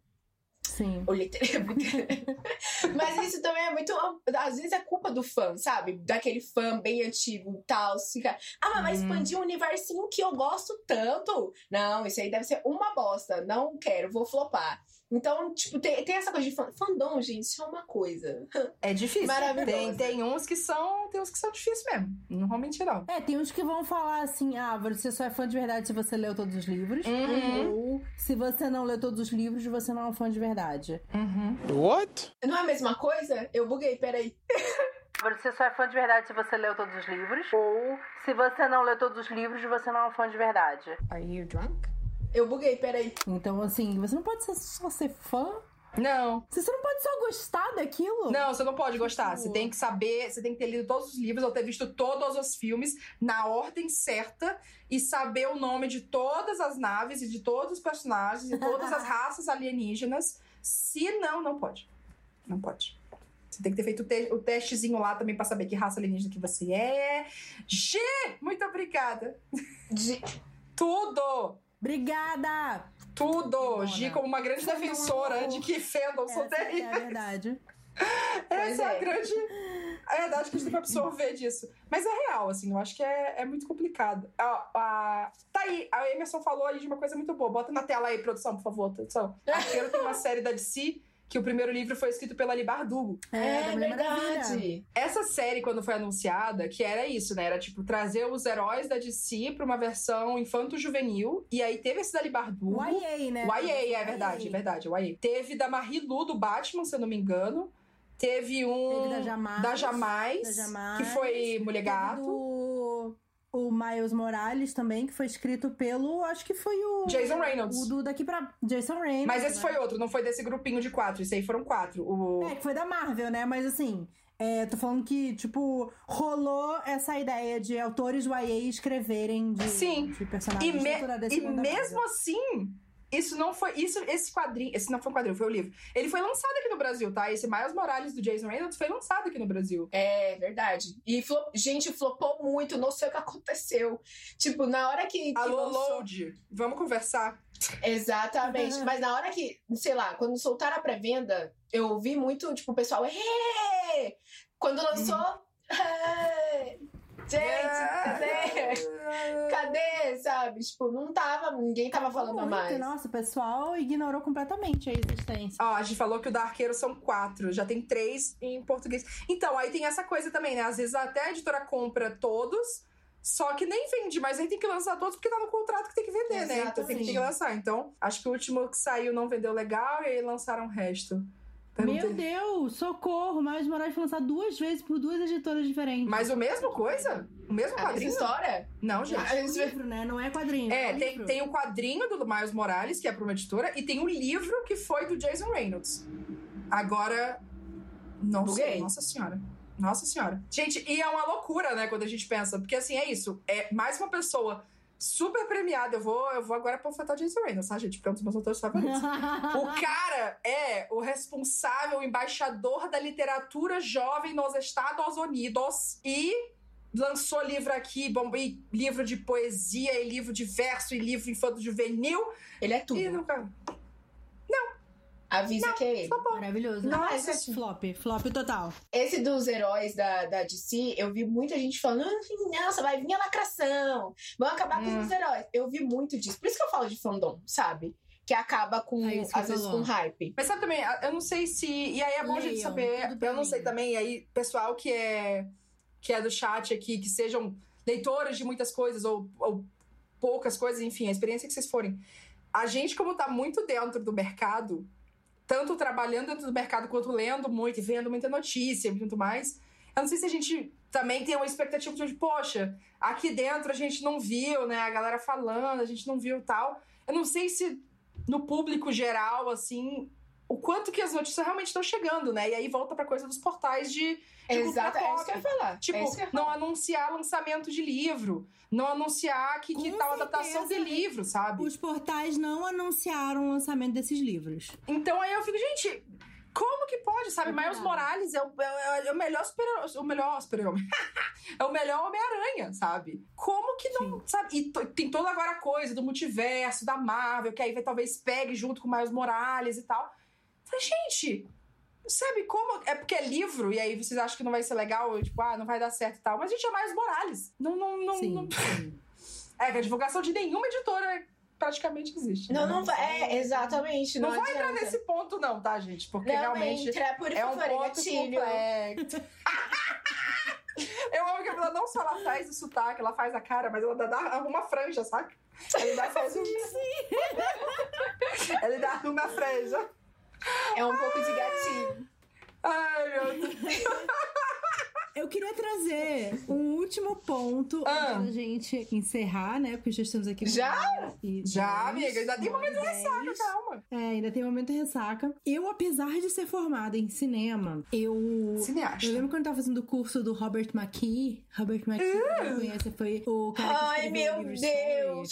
Sim. O liter- Mas isso também é muito. Às vezes é culpa do fã, sabe? Daquele fã bem antigo e tal. Fica, ah, mas vai Hum. expandir um universinho que eu gosto tanto. Não, isso aí deve ser uma bosta. Não quero, vou flopar. Então, tipo, tem, tem essa coisa de fã, fandom, gente, isso é uma coisa. É difícil. Maravilhoso. Tem, tem uns que são. Tem uns que são difíceis mesmo. Não vou mentir, não. É, tem uns que vão falar assim: ah, você só é fã de verdade se você leu todos os livros. Uhum. Ou se você não leu todos os livros, você não é um fã de verdade. Uhum. What? Não é a mesma coisa? Eu buguei, peraí. Você só é fã de verdade se você leu todos os livros. Ou se você não leu todos os livros, você não é um fã de verdade. Are you drunk? Eu buguei, peraí. Então, assim, você não pode ser- só ser fã Não. Você não pode só gostar daquilo? Não, você não pode gostar. Você tem que saber, você tem que ter lido todos os livros ou ter visto todos os filmes na ordem certa e saber o nome de todas as naves e de todos os personagens e todas as raças alienígenas. Se não, não pode. Não pode. Você tem que ter feito o, te o testezinho lá também pra saber que raça alienígena que você é. G! Muito obrigada. De... Tudo! Obrigada! Tudo! Gi como uma grande defensora de que fandom são Essa é a terríveis. verdade. Essa é a é. grande. A verdade que a gente tem que absorver disso. Mas é real, assim, eu acho que é, é muito complicado. A, a- tá aí, a Emerson falou aí de uma coisa muito boa. Bota na tela aí, produção, por favor, produção. Arqueiro tem uma série da DC que o primeiro livro foi escrito pela Ali Bardugo. É, É, Maravilha. verdade. Essa série, quando foi anunciada, que era isso, né? Era tipo trazer os heróis da DC pra uma versão infanto-juvenil. E aí teve esse da Ali Bardugo. YA, né? YA, é verdade, é verdade, YA. Teve da Marie Lu do Batman, se eu não me engano. Teve um Teve da Jamais. da Jamais, da Jamais. que foi Mulher Gato. O Miles Morales também, que foi escrito pelo. Acho que foi o. Jason Reynolds. O do daqui pra. Jason Reynolds. Mas esse né? foi outro, não foi desse grupinho de quatro. Esse aí foram quatro. O... É, que foi da Marvel, né? Mas assim. É, tô falando que, tipo, rolou essa ideia de autores YA escreverem de, Sim. de E, personagens me- e mundo da mesmo Marvel. assim, isso não foi. Isso, esse quadrinho. Esse não foi um quadrinho, foi o livro. Ele foi lançado aqui no Brasil, tá? Esse Miles Morales do Jason Reynolds foi lançado aqui no Brasil. É verdade. E, flo- gente, flopou muito, não sei o que aconteceu. Tipo, na hora que. que Alô, lançou- Load, vamos conversar. Exatamente. Mas na hora que, sei lá, quando soltaram a pré-venda, eu ouvi muito, tipo, o pessoal. "Ê!" Quando lançou. "Ê!" Gente, cadê? Cadê? Sabe? Tipo, não tava, ninguém tava falando Muito, mais. Nossa, o pessoal ignorou completamente a existência. Ó, a gente falou que o da Arqueiro são quatro, já tem três em português. Então, aí tem essa coisa também, né? Às vezes até a editora compra todos, só que nem vende, mas aí tem que lançar todos porque tá no contrato que tem que vender, né? Então tem que, tem que lançar. Então, acho que o último que saiu não vendeu legal e aí lançaram o resto. Perguntei. Meu Deus, socorro! Miles Morales foi lançado duas vezes por duas editoras diferentes. Mas o mesmo coisa? O mesmo A mesma quadrinho? história? Não, gente. Ah, É um livro, né? Não é quadrinho. É, um tem, tem o quadrinho do Miles Morales, que é pra uma editora, e tem o livro que foi do Jason Reynolds. Agora. Não sei, nossa senhora. Nossa senhora. Gente, e é uma loucura, né, quando a gente pensa. Porque assim, é isso. É mais uma pessoa super premiada. Eu vou, eu vou agora panfletar Jason Reynolds, tá, gente? Porque é um dos meus autores favoritos. O cara é o responsável, o embaixador da literatura jovem nos Estados Unidos e lançou livro aqui, bom, livro de poesia, e livro de verso, e livro infanto juvenil. Ele é tudo. E nunca. Avisa que é ele. Maravilhoso. Nossa Mas é Senhora. flop, flop total. Esse dos heróis da, da DC, eu vi muita gente falando, "Ah, nossa, vai vir a lacração, vão acabar com os heróis. Eu vi muito disso. Por isso que eu falo de fandom, sabe? Que acaba com, É às vezes, com hype. Mas sabe também, eu não sei se. E aí é bom a gente Leiam, saber. Eu não sei também, e aí, pessoal que é, que é do chat aqui, que sejam leitores de muitas coisas, ou, ou poucas coisas, enfim, a experiência que vocês forem. A gente, como tá muito dentro do mercado, tanto trabalhando dentro do mercado quanto lendo muito vendo muita notícia e muito mais, eu não sei se a gente também tem uma expectativa de, poxa, aqui dentro a gente não viu, né? A galera falando, a gente não viu tal. Eu não sei se no público geral, assim, o quanto que as notícias realmente estão chegando, né? E aí volta pra coisa dos portais de. de cultura Exato, é pop. que eu ia falar. Tipo, é isso que eu ia não anunciar lançamento de livro, não anunciar que, que tal adaptação de livro, sabe? Os portais não anunciaram o lançamento desses livros. Então aí eu fico, gente, como que pode, sabe? É Miles. Morales é o, é o melhor super o melhor super-homem. é o melhor Homem-Aranha, sabe? Como que não, sabe? E tem toda agora a coisa do multiverso, da Marvel, que aí vai, talvez pegue junto com o Miles Morales e tal. Falei, gente, sabe como? É porque é livro, e aí vocês acham que não vai ser legal, tipo, ah, não vai dar certo e tal. Mas, gente, é Miles Morales. Não, não, não, Sim, não- sim. É que a divulgação de nenhuma editora praticamente existe. Não, né? não vai. É, exatamente. Não Não, vai entrar nesse ponto, não, tá, gente? Porque Não realmente entra, por é um favor, ponto gatilho. Eu amo que ela não só ela faz o sotaque, ela faz a cara, mas ela dá, dá arruma franja, saca? Ela ainda faz um... ela ainda arruma a franja. É um pouco de gatilho. Ai, meu Deus. Eu queria trazer um último ponto Ah. antes da gente encerrar, né? Porque já estamos aqui. Já? Já, amiga, ainda tem momento hora e ressaca, calma. É, ainda tem momento de ressaca. Eu, apesar de ser formada em cinema, eu. Cineasta. Eu lembro quando eu tava fazendo o curso do Robert McKee. Robert McKee, quem conhece, foi o cara que Ai, meu Deus!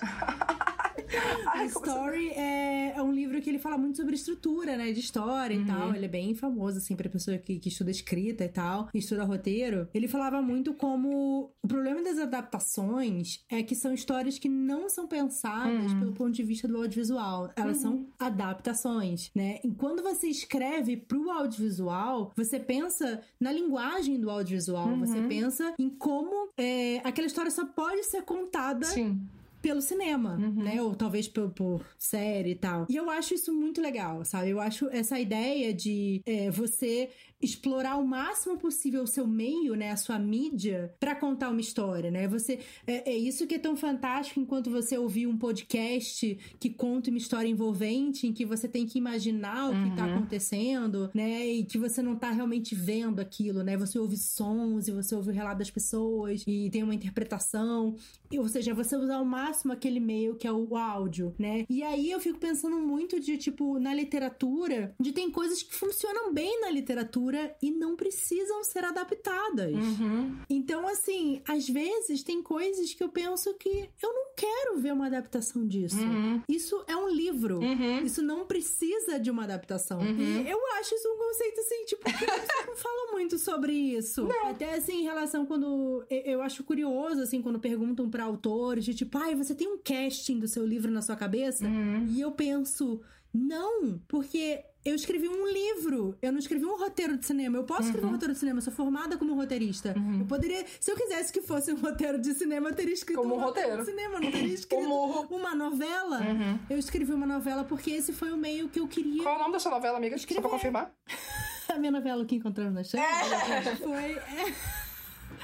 Story. Ai, O como Story é, é um livro que ele fala muito sobre estrutura, né? De história Uhum. e tal. Ele é bem famoso, assim, pra pessoa que, que estuda escrita e tal, e estuda roteiro. Ele falava muito como o problema das adaptações é que são histórias que não são pensadas Uhum. pelo ponto de vista do audiovisual. Elas são adaptações, né? E quando você escreve pro audiovisual, você pensa na linguagem do audiovisual, Uhum. você pensa em como é, aquela história só pode ser contada Sim. Pelo cinema, Uhum. né? Ou talvez por, por série e tal. E eu acho isso muito legal, sabe? Eu acho essa ideia de é, você explorar ao máximo possível o seu meio, né? A sua mídia, pra contar uma história, né? Você é, é isso que é tão fantástico enquanto você ouvir um podcast que conta uma história envolvente, em que você tem que imaginar o que tá Uhum. acontecendo, né? E que você não tá realmente vendo aquilo, né? Você ouve sons e você ouve o relato das pessoas e tem uma interpretação. E, ou seja, você usar ao máximo aquele meio que é o áudio, né? E aí eu fico pensando muito de, tipo, na literatura, de tem coisas que funcionam bem na literatura e não precisam ser adaptadas. Uhum. Então, assim, às vezes tem coisas que eu penso que eu não quero ver uma adaptação disso. Uhum. Isso é um livro. Uhum. Isso não precisa de uma adaptação. Uhum. E eu acho isso um conceito assim, tipo, que você não fala muito sobre isso. Até assim, em relação quando. eu- Eu acho curioso, assim, quando perguntam pra autores, de tipo, ai, você tem um casting do seu livro na sua cabeça? Uhum. E eu penso, não, porque. Eu escrevi um livro, eu não escrevi um roteiro de cinema. Eu posso escrever um roteiro de cinema, eu sou formada como roteirista. Eu poderia, se eu quisesse que fosse um roteiro de cinema, eu teria escrito Como um roteiro. de cinema, eu não teria escrito Como- uma novela. Uhum. Eu escrevi uma novela porque esse foi o meio que eu queria. Qual é o nome da sua novela, amiga? Só Escrever. pra confirmar. A minha novela O que encontramos na chave foi. é,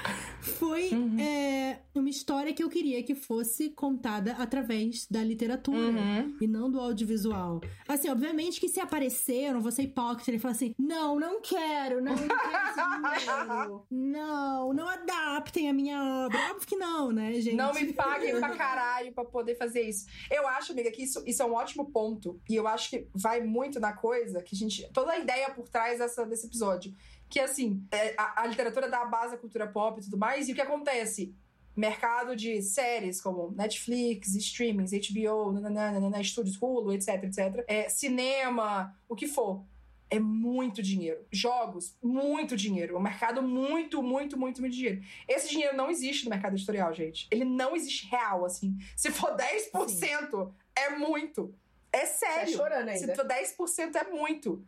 Foi Uhum. é, uma história que eu queria que fosse contada através da literatura Uhum. e não do audiovisual. Assim, obviamente que se aparecer, eu não vou ser hipócrita e falar assim: não, não quero, não, não quero esse dinheiro. Não, não adaptem a minha obra. Óbvio que não, né, gente? Não me paguem pra caralho pra poder fazer isso. Eu acho, amiga, que isso, isso é um ótimo ponto. E eu acho que vai muito na coisa que a gente. Toda a ideia por trás dessa, desse episódio. Que assim, é, a, a literatura dá a base à cultura pop e tudo mais. E o que acontece? Mercado de séries como Netflix, streamings, HBO, nananana, nanana, estúdios Hulu, etc, etc. É, cinema, o que for. É muito dinheiro. Jogos, muito dinheiro. É um mercado muito, muito, muito, muito dinheiro. Esse dinheiro não existe no mercado editorial, gente. Ele não existe real, assim. Se for 10%, é muito. É Tá sério. chorando Se ainda. for 10% é muito.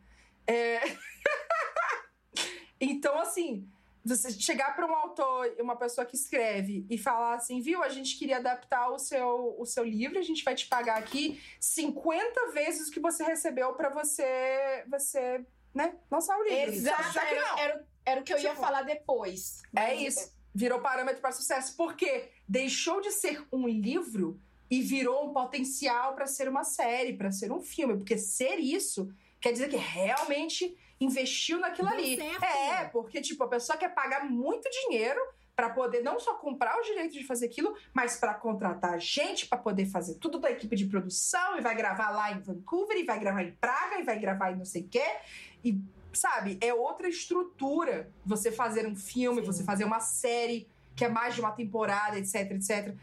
É... então, assim, você chegar para um autor, uma pessoa que escreve, e falar assim, viu, a gente queria adaptar o seu, o seu livro, a gente vai te pagar aqui 50 vezes o que você recebeu para você, você, né, lançar o livro. Exato, era, era, era o que eu ia Tipo, falar depois. É isso. Virou parâmetro para sucesso. Porque deixou de ser um livro e virou um potencial para ser uma série, para ser um filme. Porque ser isso quer dizer que realmente investiu naquilo Deu ali. certo. É, porque, tipo, a pessoa quer pagar muito dinheiro para poder não só comprar o direito de fazer aquilo, mas para contratar gente para poder fazer tudo da equipe de produção e vai gravar lá em Vancouver e vai gravar em Praga e vai gravar em não sei o quê. E sabe, é outra estrutura você fazer um filme, Sim. você fazer uma série que é mais de uma temporada, etc, etc.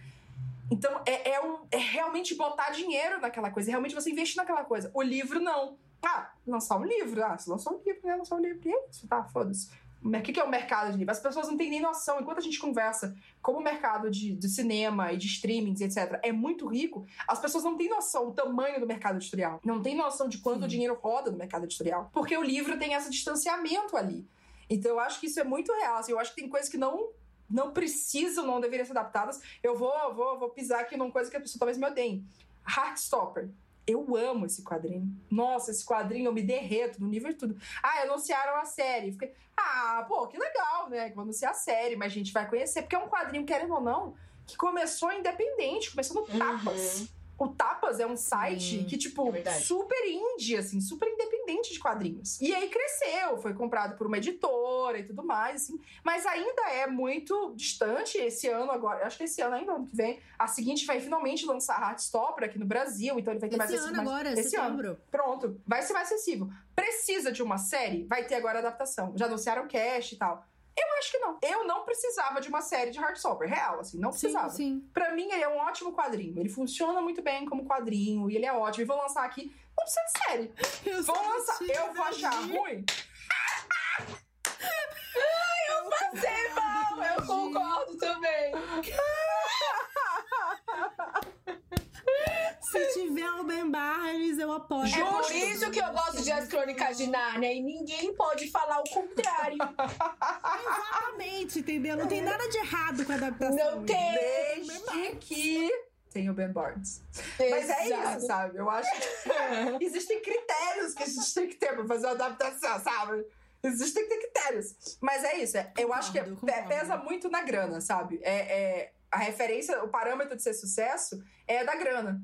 Então, é, é, um- é realmente botar dinheiro naquela coisa, é realmente você investir naquela coisa. O livro, não. Ah, lançar um livro. Ah, se lançou um livro, né? Lançar um livro. E é isso, tá? Foda-se. O que que é o mercado de livro? As pessoas não têm nem noção. Enquanto a gente conversa como o mercado de, de cinema e de streamings, etc., é muito rico, as pessoas não têm noção do tamanho do mercado editorial. Não têm noção de quanto Sim. dinheiro roda no mercado editorial. Porque o livro tem esse distanciamento ali. Então eu acho que isso é muito real. assim, eu acho que tem coisas que não não precisam, não deveriam ser adaptadas. Eu vou, vou, vou pisar aqui numa coisa que a pessoa talvez me odeie. Heartstopper. Eu amo esse quadrinho. Nossa, esse quadrinho eu me derreto no nível de tudo. Ah, anunciaram a série. Fiquei, ah, pô, que legal, né? Que vão anunciar a série, mas a gente vai conhecer. Porque é um quadrinho, querendo ou não, que começou independente, começou no Tapas. O Tapas é um site Sim, que, tipo, é super indie, assim, super independente. de quadrinhos. E aí cresceu, foi comprado por uma editora e tudo mais, assim. Mas ainda é muito distante. Esse ano agora, acho que esse ano ainda, ano que vem, a seguinte vai finalmente lançar Heartstopper aqui no Brasil, então ele vai ter esse mais ano mais, agora, esse setembro. ano. Pronto, vai ser mais acessível. Precisa de uma série? Vai ter agora adaptação. Já anunciaram cast e tal. Eu acho que não. Eu não precisava de uma série de Heartstopper, real, assim, não precisava. Sim, sim. Pra mim, ele é um ótimo quadrinho. Ele funciona muito bem como quadrinho e ele é ótimo. E vou lançar aqui. Não precisa de série. Eu Vou lançar. Eu vou achar ruim. Passei mal, eu concordo também. Se tiver o Ben Barnes, eu apoio. É por isso que eu gosto de As Crônicas de Nárnia e ninguém pode falar o contrário. Exatamente, entendeu? Não tem nada de errado com a adaptação. Não tem. Desde que tem o Ben Barnes. Mas é isso, sabe? Eu acho que existem critérios que a gente tem que ter pra fazer uma adaptação, sabe? Existem critérios. Mas é isso. é- eu acho que Concordo, pe- concordo. pesa muito na grana, sabe? É, é- a referência, o parâmetro de ser sucesso é da grana.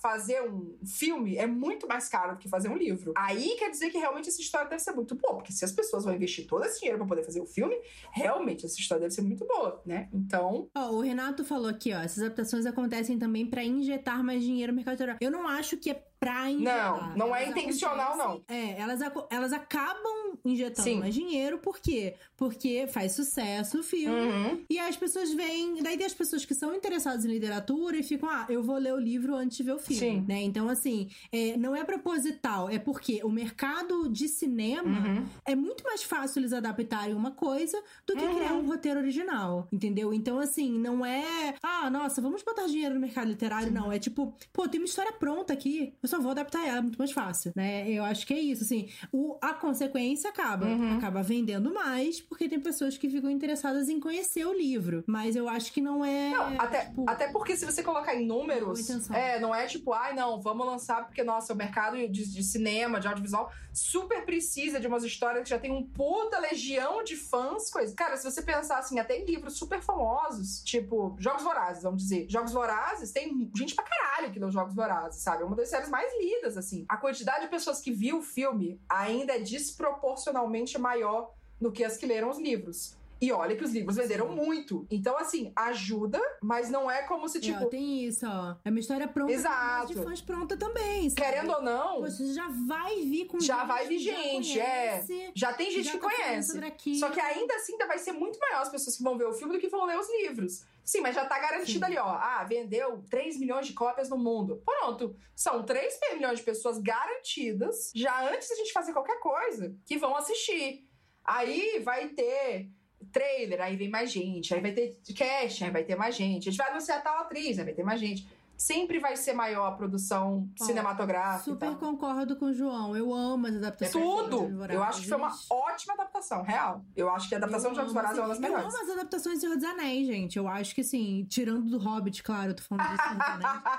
Fazer um filme é muito mais caro do que fazer um livro. Aí quer dizer que realmente essa história deve ser muito boa. Porque se as pessoas vão investir todo esse dinheiro pra poder fazer o filme, realmente essa história deve ser muito boa, né? Então, Ó, o Renato falou aqui, ó, essas adaptações acontecem também pra injetar mais dinheiro no mercado editorial. Eu não acho que é pra injetar. Não, não é Elas intencional, acontecem- É, elas, elas acabam injetando Sim. mais dinheiro, por quê? Porque faz sucesso o filme. uhum. E aí as pessoas veem. Daí tem as pessoas que são interessadas em literatura e ficam, ah, eu vou ler o livro antes de ver o filme. Sim. Né? Então, assim, é, não é proposital, é porque o mercado de cinema Uhum. é muito mais fácil eles adaptarem uma coisa do que Uhum. criar um roteiro original, entendeu? Então, assim, não é, ah, nossa, vamos botar dinheiro no mercado literário, não. É tipo, pô, tem uma história pronta aqui, eu só vou adaptar ela, é muito mais fácil, né? Eu acho que é isso, assim, o, a consequência acaba, Uhum. acaba vendendo mais, porque tem pessoas que ficam interessadas em conhecer o livro, mas eu acho que não é. Não, até, tipo, até porque se você colocar em números, é, não é tipo, ai não, vamos lançar porque, nossa, o mercado de, de cinema, de audiovisual, super precisa de umas histórias que já tem um puta legião de fãs, coisa. Cara, se você pensar assim, até em livros super famosos, tipo Jogos Vorazes, vamos dizer. Jogos Vorazes, tem gente pra caralho que leu Jogos Vorazes, sabe? É uma das séries mais lidas, assim. A quantidade de pessoas que viu o filme ainda é desproporcionalmente maior do que as que leram os livros. E olha que os livros venderam Sim. muito. Então, assim, ajuda, mas não é como se, é, tipo, tem isso, ó. É uma história pronta, Exato. de fãs pronta também. sabe? querendo ou não, você já vai vir com Já gente vai vir que já gente, é. conhece, já tem gente já que tá conhece. Só que ainda assim ainda vai ser muito maior as pessoas que vão ver o filme do que vão ler os livros. Sim, mas já tá garantido Sim. ali, ó. Ah, vendeu 3 milhões de cópias no mundo. Pronto. São 3 milhões de pessoas garantidas, já antes da gente fazer qualquer coisa, que vão assistir. Aí vai ter trailer, aí vem mais gente. Aí vai ter cast, aí vai ter mais gente. A gente vai anunciar tal atriz, aí vai ter mais gente. Sempre vai ser maior a produção cinematográfica. Super concordo com o João. Eu amo as É adaptações. tudo! Eu acho que foi uma ótima adaptação, real. Eu acho que a adaptação Eu de Jogos Vorazes é uma das assim, melhores. Eu amo as adaptações de Senhor dos Anéis, gente. Eu acho que, assim, tirando do Hobbit, claro, eu tô falando disso.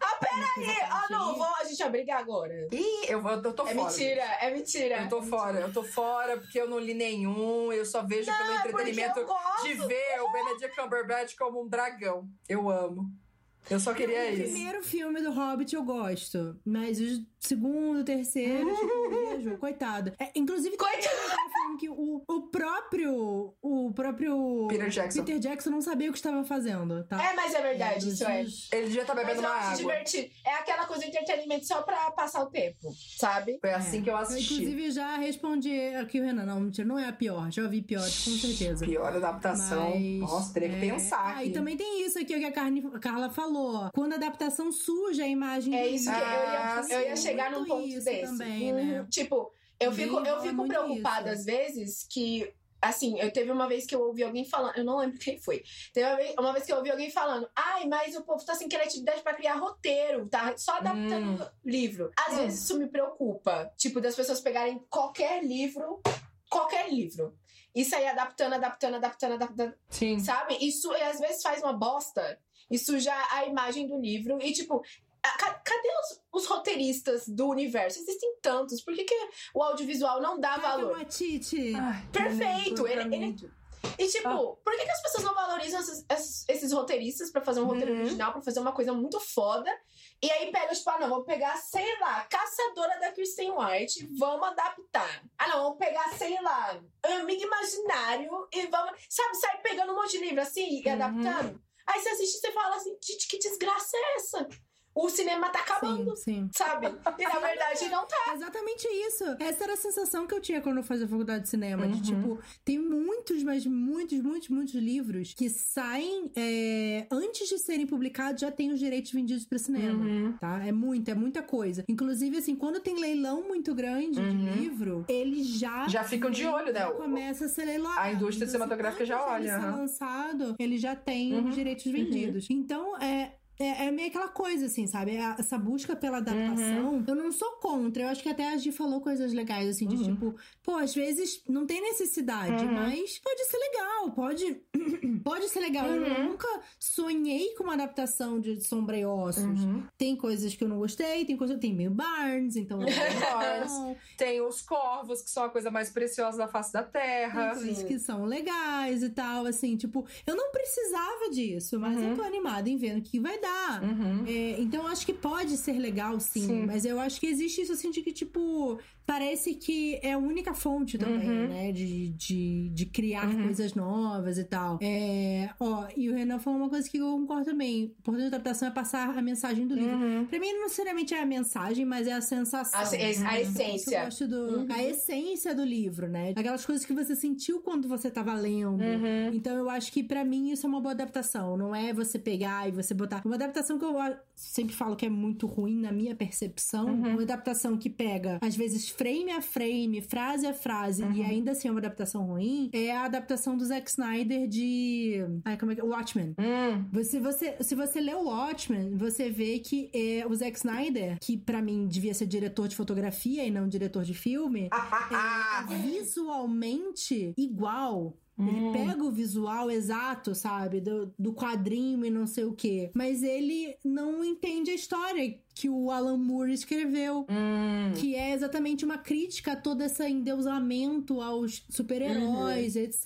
Ah, peraí! Ah, não, vou, a gente vai brigar agora. Ih, eu, eu tô É fora. mentira, é mentira. Eu tô fora, eu tô fora porque eu não li nenhum, eu só vejo pelo É entretenimento de ver o Benedict Cumberbatch como um dragão. Eu amo. Eu só queria o isso. primeiro filme do Hobbit eu gosto, mas o segundo, terceiro, tipo, viajou, coitado. É, inclusive, filme que o, o próprio. O próprio. Peter Jackson. Peter Jackson não sabia o que estava fazendo, tá? É, mas é verdade, dos- isso é. Ele devia estar Mas bebendo eu uma água. divertido. É aquela coisa de entretenimento só pra passar o tempo, sabe? Foi assim que eu Eu, assisti. inclusive, já respondi aqui o Renan. Não, mentira, não é a pior. Já ouvi pior, com certeza. Pior adaptação. Mas, Nossa, teria que é, pensar Ah, aqui. e também tem isso aqui que a, Carne- a Carla falou. Quando a adaptação suja a imagem É isso que eu. Ah, ia, eu ia chegar num ponto isso desse. também, Uhum. né? Tipo, eu fico, eu é fico preocupada isso. às vezes que. Assim, eu teve uma vez que eu ouvi alguém falando, eu não lembro quem foi. Teve uma vez, uma vez que eu ouvi alguém falando, ai, mas o povo tá sem criatividade pra criar roteiro, tá só adaptando livro. Às Hum. vezes isso me preocupa. Tipo, das pessoas pegarem qualquer livro, qualquer livro, e sair adaptando, adaptando, adaptando, adaptando, Sim. sabe? Isso às vezes faz uma bosta e suja a imagem do livro. E, tipo, cadê os, os roteiristas do universo? Existem tantos. Por que, que o audiovisual não dá Taika valor? Waititi. Ai, Perfeito! Ele, ele, E, tipo, Ah. por que, que as pessoas não valorizam esses, esses- esses roteiristas pra fazer um roteiro Uhum. original, pra fazer uma coisa muito foda? E aí pega, tipo, ah, não, vou pegar, sei lá, Caçadora da Kristen White, vamos adaptar. Ah, não, vamos pegar, sei lá, Amigo Imaginário e vamos. Sabe, sai pegando um monte de livro assim e Uhum. adaptando. Aí você assiste e você fala assim, gente, que desgraça é essa? O cinema tá acabando, Sim, sim. sabe? E na verdade não tá. Exatamente isso. Essa era a sensação que eu tinha quando eu fazia faculdade de cinema. De Uhum. tipo, tem muitos, mas muitos, muitos, muitos livros que saem é, antes de serem publicados, já tem os direitos vendidos para cinema. Uhum. Tá? É muita, é muita coisa. Inclusive, assim, quando tem leilão muito grande Uhum. de livro, eles já. Já ficam de olho, né? já começa a ser leiloado. a indústria Então, cinematográfica assim, já antes olha, dele ser lançado, ele já tem Uhum. os direitos vendidos. Então, é. É, é meio aquela coisa, assim, sabe? É Essa busca pela adaptação. Eu não sou contra. Eu acho que até a Gi falou coisas legais, assim, de Uhum. tipo, pô, às vezes não tem necessidade, Uhum. mas pode ser legal, pode. pode ser legal. Eu Uhum. nunca sonhei com uma adaptação de Sombra e Ossos. Uhum. Tem coisas que eu não gostei, tem coisas. Tem meio Barnes, então. Não. Tem os corvos, que são a coisa mais preciosa da face da Tem terra. coisas que são legais e tal, assim, tipo, eu não precisava disso, mas Uhum. eu tô animada em ver o que vai dar. Uhum. É, então eu acho que pode ser legal, sim, Sim. mas eu acho que existe isso assim de que, tipo, parece que é a única fonte também, Uhum. né? De, de, de criar Uhum. coisas novas e tal. É, ó, e o Renan falou uma coisa que eu concordo também. O importante da adaptação é passar a mensagem do livro. Uhum. Pra mim, não necessariamente é a mensagem, mas é a sensação. A, a Isso eu essência. gosto do, Uhum. a essência do livro, né? Aquelas coisas que você sentiu quando você tava lendo. Uhum. Então eu acho que pra mim isso é uma boa adaptação. Não é você pegar e você botar. Uma adaptação que eu sempre falo que é muito ruim na minha percepção. Uhum. Uma adaptação que pega, às vezes, frame a frame, frase a frase, Uhum. e ainda assim é uma adaptação ruim. É a adaptação do Zack Snyder de. Ai, como é que. Watchmen. Hum. Você, você, se você lê o Watchmen, você vê que é, o Zack Snyder, que pra mim devia ser diretor de fotografia e não diretor de filme, é visualmente igual. Ele Hum. pega o visual exato, sabe? Do, do quadrinho e não sei o quê. Mas ele não entende a história que o Alan Moore escreveu. Hum. Que é exatamente uma crítica a todo esse endeusamento aos super-heróis, Uhum. etc,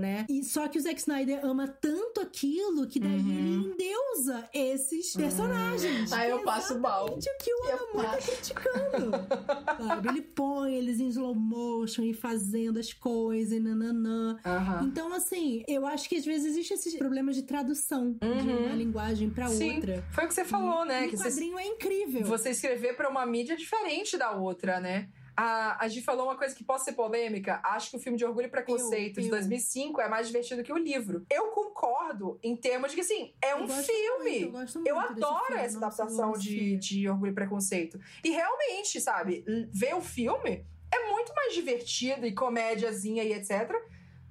né? E só que o Zack Snyder ama tanto aquilo que daí Uhum. ele endeusa esses personagens. Ah, eu é passo mal. o que o Alan Moore tá criticando. sabe? Ele põe eles em slow motion e fazendo as coisas e nananã. Então, assim, eu acho que às vezes existe esses problemas de tradução de Uhum. uma linguagem pra Sim, outra. foi o que você falou, né? E Que o você, quadrinho é incrível. Você escrever pra uma mídia diferente da outra, né? A, a Gi falou uma coisa que pode ser polêmica. Acho que o filme de Orgulho e Preconceito Eu- de eu- 2005 é mais divertido que o livro. Eu concordo em termos de que, assim, é Eu um filme. muito, eu gosto muito Eu adoro filme, essa adaptação de, de Orgulho e Preconceito. E realmente, sabe, ver o filme é muito mais divertido e comédiazinha e etc.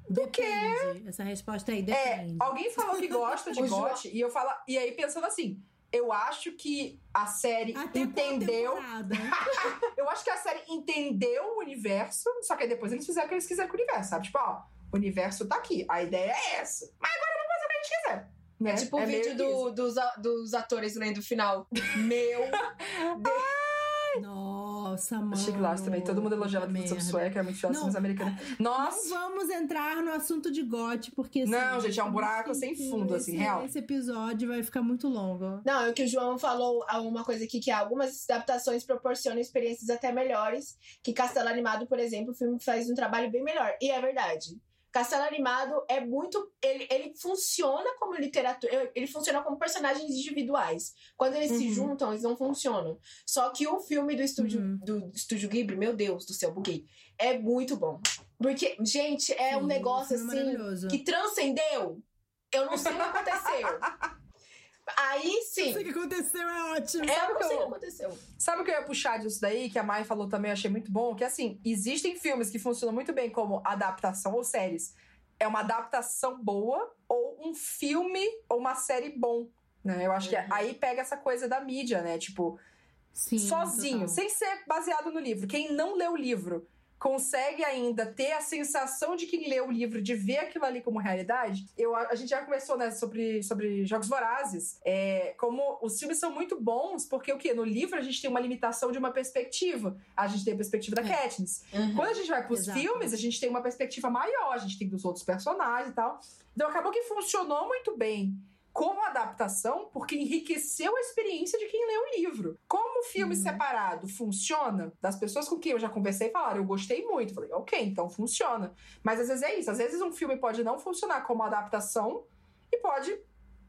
Depende. Essa resposta aí É, depende. alguém falou que gosta de O João- GOT e eu falo, e aí pensando assim, eu acho que a série Até entendeu, eu acho que a série entendeu o universo, só que aí depois eles fizeram o que eles quiseram com o universo, sabe? Tipo, ó, o universo tá aqui, a ideia é essa. Mas agora vamos fazer o que a gente quiser. Né? É tipo o meio vídeo do, dos, dos atores lendo o final. Meu Nossa, mano. Chique Lars também, todo mundo elogiava sobre merda. sueca, é muito fácil, Não, mas americana. Não Nossa! vamos entrar no assunto de GOT, porque... assim, Não, gente, é um buraco sem fundo, assim, esse- real. Esse episódio vai ficar muito longo. Não, é o que o João falou ah, uma coisa aqui, que algumas adaptações proporcionam experiências até melhores. Que Castelo Animado, por exemplo, o filme faz um trabalho bem melhor. E é verdade. Castelo Animado é muito. Ele, ele funciona como literatura. Ele funciona como personagens individuais. Quando eles se Uhum. juntam, eles não funcionam. Só que o filme do estúdio, Uhum. do estúdio Ghibli, meu Deus do céu, buguei. É muito bom. Porque, gente, é um Sim, negócio o filme é assim que transcendeu. Eu não sei o que aconteceu. Aí sim. Isso que aconteceu é ótimo. É, eu o que não sei o eu- que aconteceu. Sabe o que eu ia puxar disso daí, que a Mai falou também, eu achei muito bom? Que assim, existem filmes que funcionam muito bem como adaptação, ou séries. É uma adaptação boa, ou um filme ou uma série bom. Né? Eu acho que Uhum. aí pega essa coisa da mídia, né? Tipo, Sim, sozinho, total. sem ser baseado no livro. Quem não lê o livro consegue ainda ter a sensação de quem lê o livro, de ver aquilo ali como realidade. Eu, a gente já começou né, sobre, sobre Jogos Vorazes. É, como os filmes são muito bons, porque o quê? No livro a gente tem uma limitação de uma perspectiva. A gente tem a perspectiva da é. Katniss. Uhum. Quando a gente vai pros Exato. filmes, a gente tem uma perspectiva maior, a gente tem dos outros personagens e tal. Então acabou que funcionou muito bem como adaptação, porque enriqueceu a experiência de quem lê o livro. Como o filme uhum. separado funciona, das pessoas com quem eu já conversei falaram, eu gostei muito. Falei, ok, então funciona. Mas às vezes é isso, às vezes um filme pode não funcionar como adaptação e pode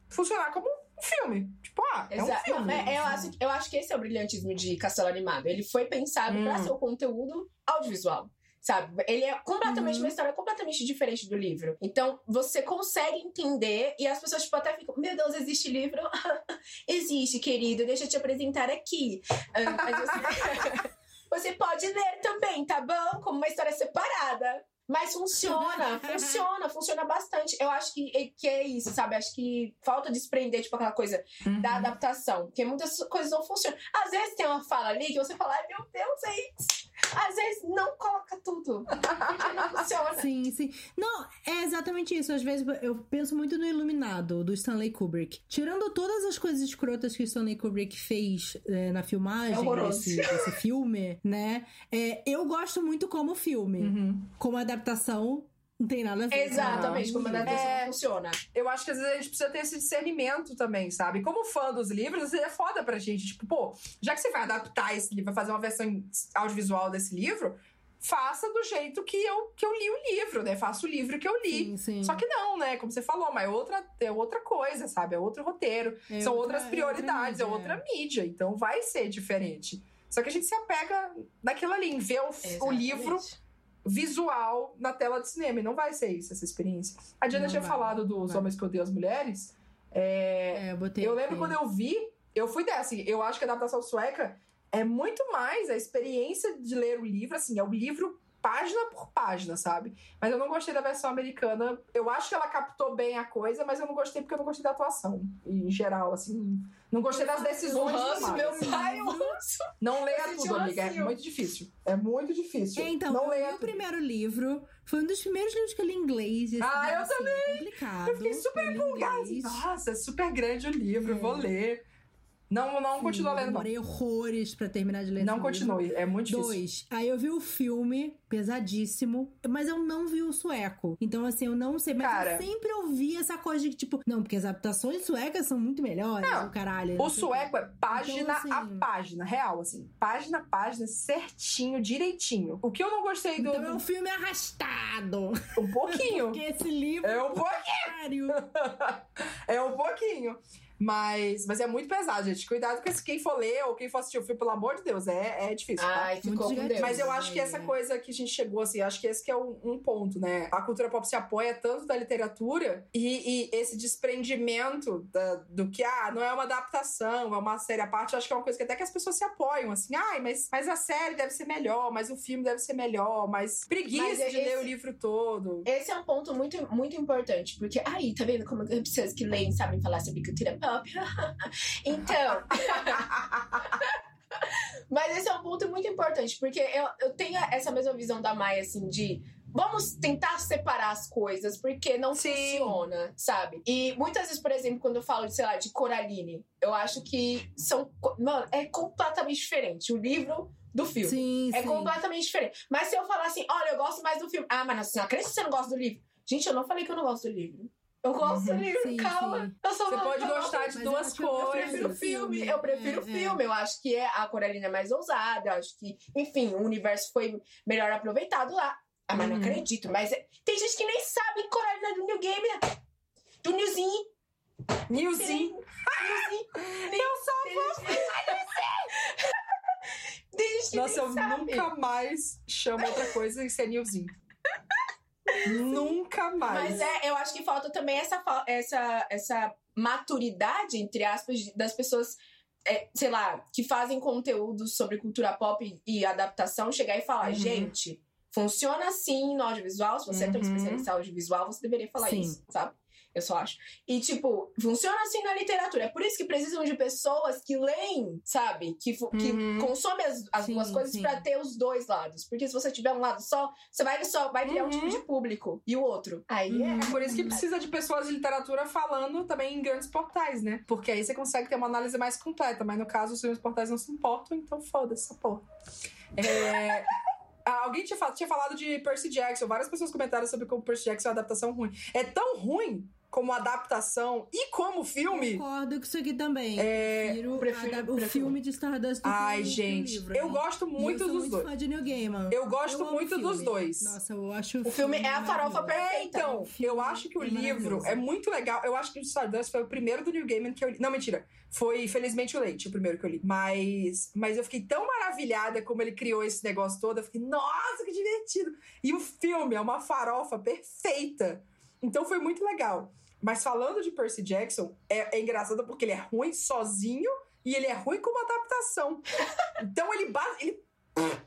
funcionar como um filme. Tipo, ah, é Exato. um filme. É, eu, acho, eu acho que esse é o brilhantismo de Castelo Animado. Ele foi pensado hum. para ser o conteúdo audiovisual sabe? Ele é completamente uhum. uma história completamente diferente do livro. Então, você consegue entender e as pessoas tipo, até ficam, meu Deus, existe livro? existe, querido, deixa eu te apresentar aqui. Uh, mas você... você pode ler também, tá bom? Como uma história separada. Mas funciona, funciona, funciona bastante. Eu acho que, que é isso, sabe? Acho que falta desprender, tipo, aquela coisa uhum. da adaptação. Porque muitas coisas não funcionam. Às vezes tem uma fala ali que você fala, ai meu Deus, é isso. Às vezes não coloca tudo. Porque não funciona. Sim, sim. Não, é exatamente isso. Às vezes eu penso muito no Iluminado, do Stanley Kubrick. Tirando todas as coisas escrotas que o Stanley Kubrick fez é, na filmagem é desse, desse, filme, né? É, eu gosto muito como filme. Uhum. Como adaptação não tem nada a ver. Exatamente, como a adaptação é, funciona. Eu acho que às vezes a gente precisa ter esse discernimento também, sabe? Como fã dos livros, é foda pra gente. Tipo, pô, já que você vai adaptar esse livro, vai fazer uma versão audiovisual desse livro, faça do jeito que eu, que eu li o livro, né? Faça o livro que eu li. Sim, sim. Só que não, né? Como você falou, mas é outra, é outra coisa, sabe? É outro roteiro. É são outra, outras prioridades, é outra, é outra mídia. Então vai ser diferente. Só que a gente se apega naquilo ali, em ver o, o livro visual na tela de cinema. E não vai ser isso, essa experiência. A Diana não tinha vai, falado dos Homens que Odeiam as Mulheres. É, é, eu, botei eu lembro quando eu vi, eu fui dessa. Eu acho que a adaptação sueca é muito mais a experiência de ler o livro, assim, é o livro página por página, sabe? Mas eu não gostei da versão americana. Eu acho que ela captou bem a coisa, mas eu não gostei porque eu não gostei da atuação. Em geral, assim. Não gostei das decisões. Ranço, meu pai, o Não leia tudo, amiga. É muito difícil. É muito difícil. É, então, não leia o primeiro livro. Foi um dos primeiros livros que eu li em inglês. ah, eu assim, também. Complicado. Eu fiquei super empolgada. Nossa, é super grande o livro. É. Vou ler. Não, não continua lendo. Demorei horrores pra terminar de ler. Não continue, livro. é muito difícil. Dois. Aí eu vi o filme, pesadíssimo, mas eu não vi o sueco. Então, assim, eu não sei. Mas Cara, eu sempre ouvi essa coisa de tipo, não, porque as adaptações suecas são muito melhores, não, o caralho. O sueco é página então, assim, a página, real, assim. Página a página, certinho, direitinho. O que eu não gostei do. Então é um filme arrastado. Um pouquinho. porque esse livro. É um pouquinho. é um pouquinho. Mas, mas é muito pesado, gente. Cuidado com esse, quem for ler ou quem for assistir o filme, pelo amor de Deus, é, é difícil. Tá? Ai, ficou com Deus. Mas eu acho que essa coisa que a gente chegou, assim, acho que esse que é um, um ponto, né? A cultura pop se apoia tanto da literatura e, e esse desprendimento da, do que, ah, não é uma adaptação, é uma série à parte, eu acho que é uma coisa que até que as pessoas se apoiam, assim, ai, mas, mas a série deve ser melhor, mas o filme deve ser melhor, mas preguiça mas de esse, ler o livro todo. Esse é um ponto muito, muito importante, porque aí, tá vendo como as pessoas que leem sabem falar sobre cultura pop? então. Mas esse é um ponto muito importante, porque eu, eu tenho essa mesma visão da Maia, assim, de vamos tentar separar as coisas, porque não Sim. funciona, sabe? E muitas vezes, por exemplo, quando eu falo, de, sei lá, de Coraline, eu acho que são. Mano, é completamente diferente. O livro do filme. Sim, é sim. completamente diferente. Mas se eu falar assim, olha, eu gosto mais do filme. Ah, mas você não acredita que você não gosta do livro? Gente, eu não falei que eu não gosto do livro. Eu gosto uhum, do livro, sim, calma. Sim. Eu sou Você pode gostar de duas coisas. Eu prefiro filme, eu prefiro é, filme. É. Eu acho que é, a Coralina é mais ousada, eu acho que, enfim, o universo foi melhor aproveitado lá. Ah, mas uhum. não acredito. Mas é, tem gente que nem sabe Coralina é do New Game, né? Do Newzinho. Newzinho. Eu sou fã. Nossa, eu sabe. nunca mais chamo outra coisa que ser Newzinho. Nunca mais. Mas é, eu acho que falta também essa, essa, essa maturidade, entre aspas, das pessoas, é, sei lá, que fazem conteúdo sobre cultura pop e adaptação, chegar e falar, uhum. gente, funciona assim no audiovisual. Se você uhum. é tão especialista em audiovisual, você deveria falar Sim. isso, sabe? Eu só acho. E, tipo, funciona assim na literatura. É por isso que precisam de pessoas que leem, sabe? Que, que Uhum. consomem as, as Sim, duas coisas pra ter os dois lados. Porque se você tiver um lado só, você vai só vai criar um Uhum. tipo de público. E o outro. Aí Uhum. é. Por isso que precisa de pessoas de literatura falando também em grandes portais, né? Porque aí você consegue ter uma análise mais completa. Mas no caso, os grandes portais não se importam, então foda-se essa porra. É, ah, Alguém tinha falado, tinha falado de Percy Jackson. Várias pessoas comentaram sobre como Percy Jackson é uma adaptação ruim. É tão ruim como adaptação e como filme. Concordo com isso aqui também. É, prefiro, prefiro- a da- o prefiro. filme de Stardust do Ai, o- o gente, livro, eu né? gosto muito eu sou dos muito dois. fã de Neil Gaiman. Eu gosto amo muito o dos filme. dois. Nossa, eu acho O filme é a farofa perfeita. É, então, eu acho que o É livro é muito legal. Eu acho que o Stardust foi o primeiro do Neil Gaiman que eu li. Não, mentira. Foi, felizmente, o Leite, o primeiro que eu li. Mas, mas eu fiquei tão maravilhada como ele criou esse negócio todo. Eu fiquei, nossa, que divertido. E o filme é uma farofa perfeita. Então foi muito legal. Mas falando de Percy Jackson, é, é engraçado porque ele é ruim sozinho e ele é ruim como adaptação. Então ele, ba- ele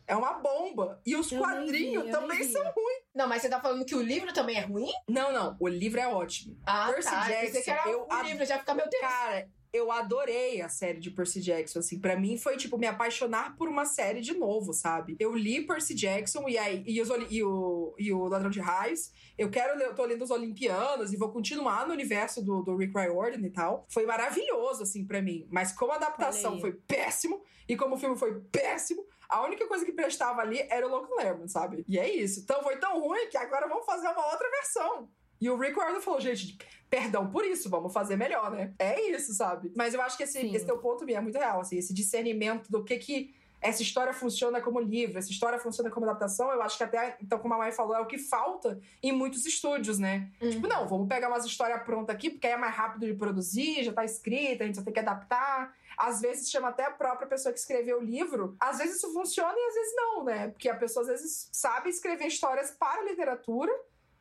é uma bomba. E os Eu quadrinhos vi, eu também são ruins. Não, mas você tá falando que o livro também é ruim? Não, não. O livro é ótimo. Ah, Percy tá. Eu Jackson, era eu o livro, já fica meu Deus. Cara, eu adorei a série de Percy Jackson, assim. Pra mim foi, tipo, me apaixonar por uma série de novo, sabe? Eu li Percy Jackson e, aí, e, os e o, e o Ladrão de Raios. Eu quero ler, eu tô lendo os Olimpianos e vou continuar no universo do, do Rick Riordan e tal. Foi maravilhoso, assim, pra mim. Mas como adaptação Olha aí. foi péssimo e como o filme foi péssimo, a única coisa que prestava ali era o Logan Lerman, sabe? E é isso. Então foi tão ruim que agora vamos fazer uma outra versão. E o Rick Riordan falou, gente, perdão por isso, vamos fazer melhor, né? É isso, sabe? Mas eu acho que esse, Sim. esse teu ponto é muito real, assim, esse discernimento do que que essa história funciona como livro, essa história funciona como adaptação, eu acho que até, então, como a Mai falou, é o que falta em muitos estúdios, né? Uhum. Tipo, não, vamos pegar umas histórias prontas aqui, porque aí é mais rápido de produzir, já tá escrita, a gente só tem que adaptar. Às vezes chama até a própria pessoa que escreveu o livro. Às vezes isso funciona e às vezes não, né? Porque a pessoa às vezes sabe escrever histórias para a literatura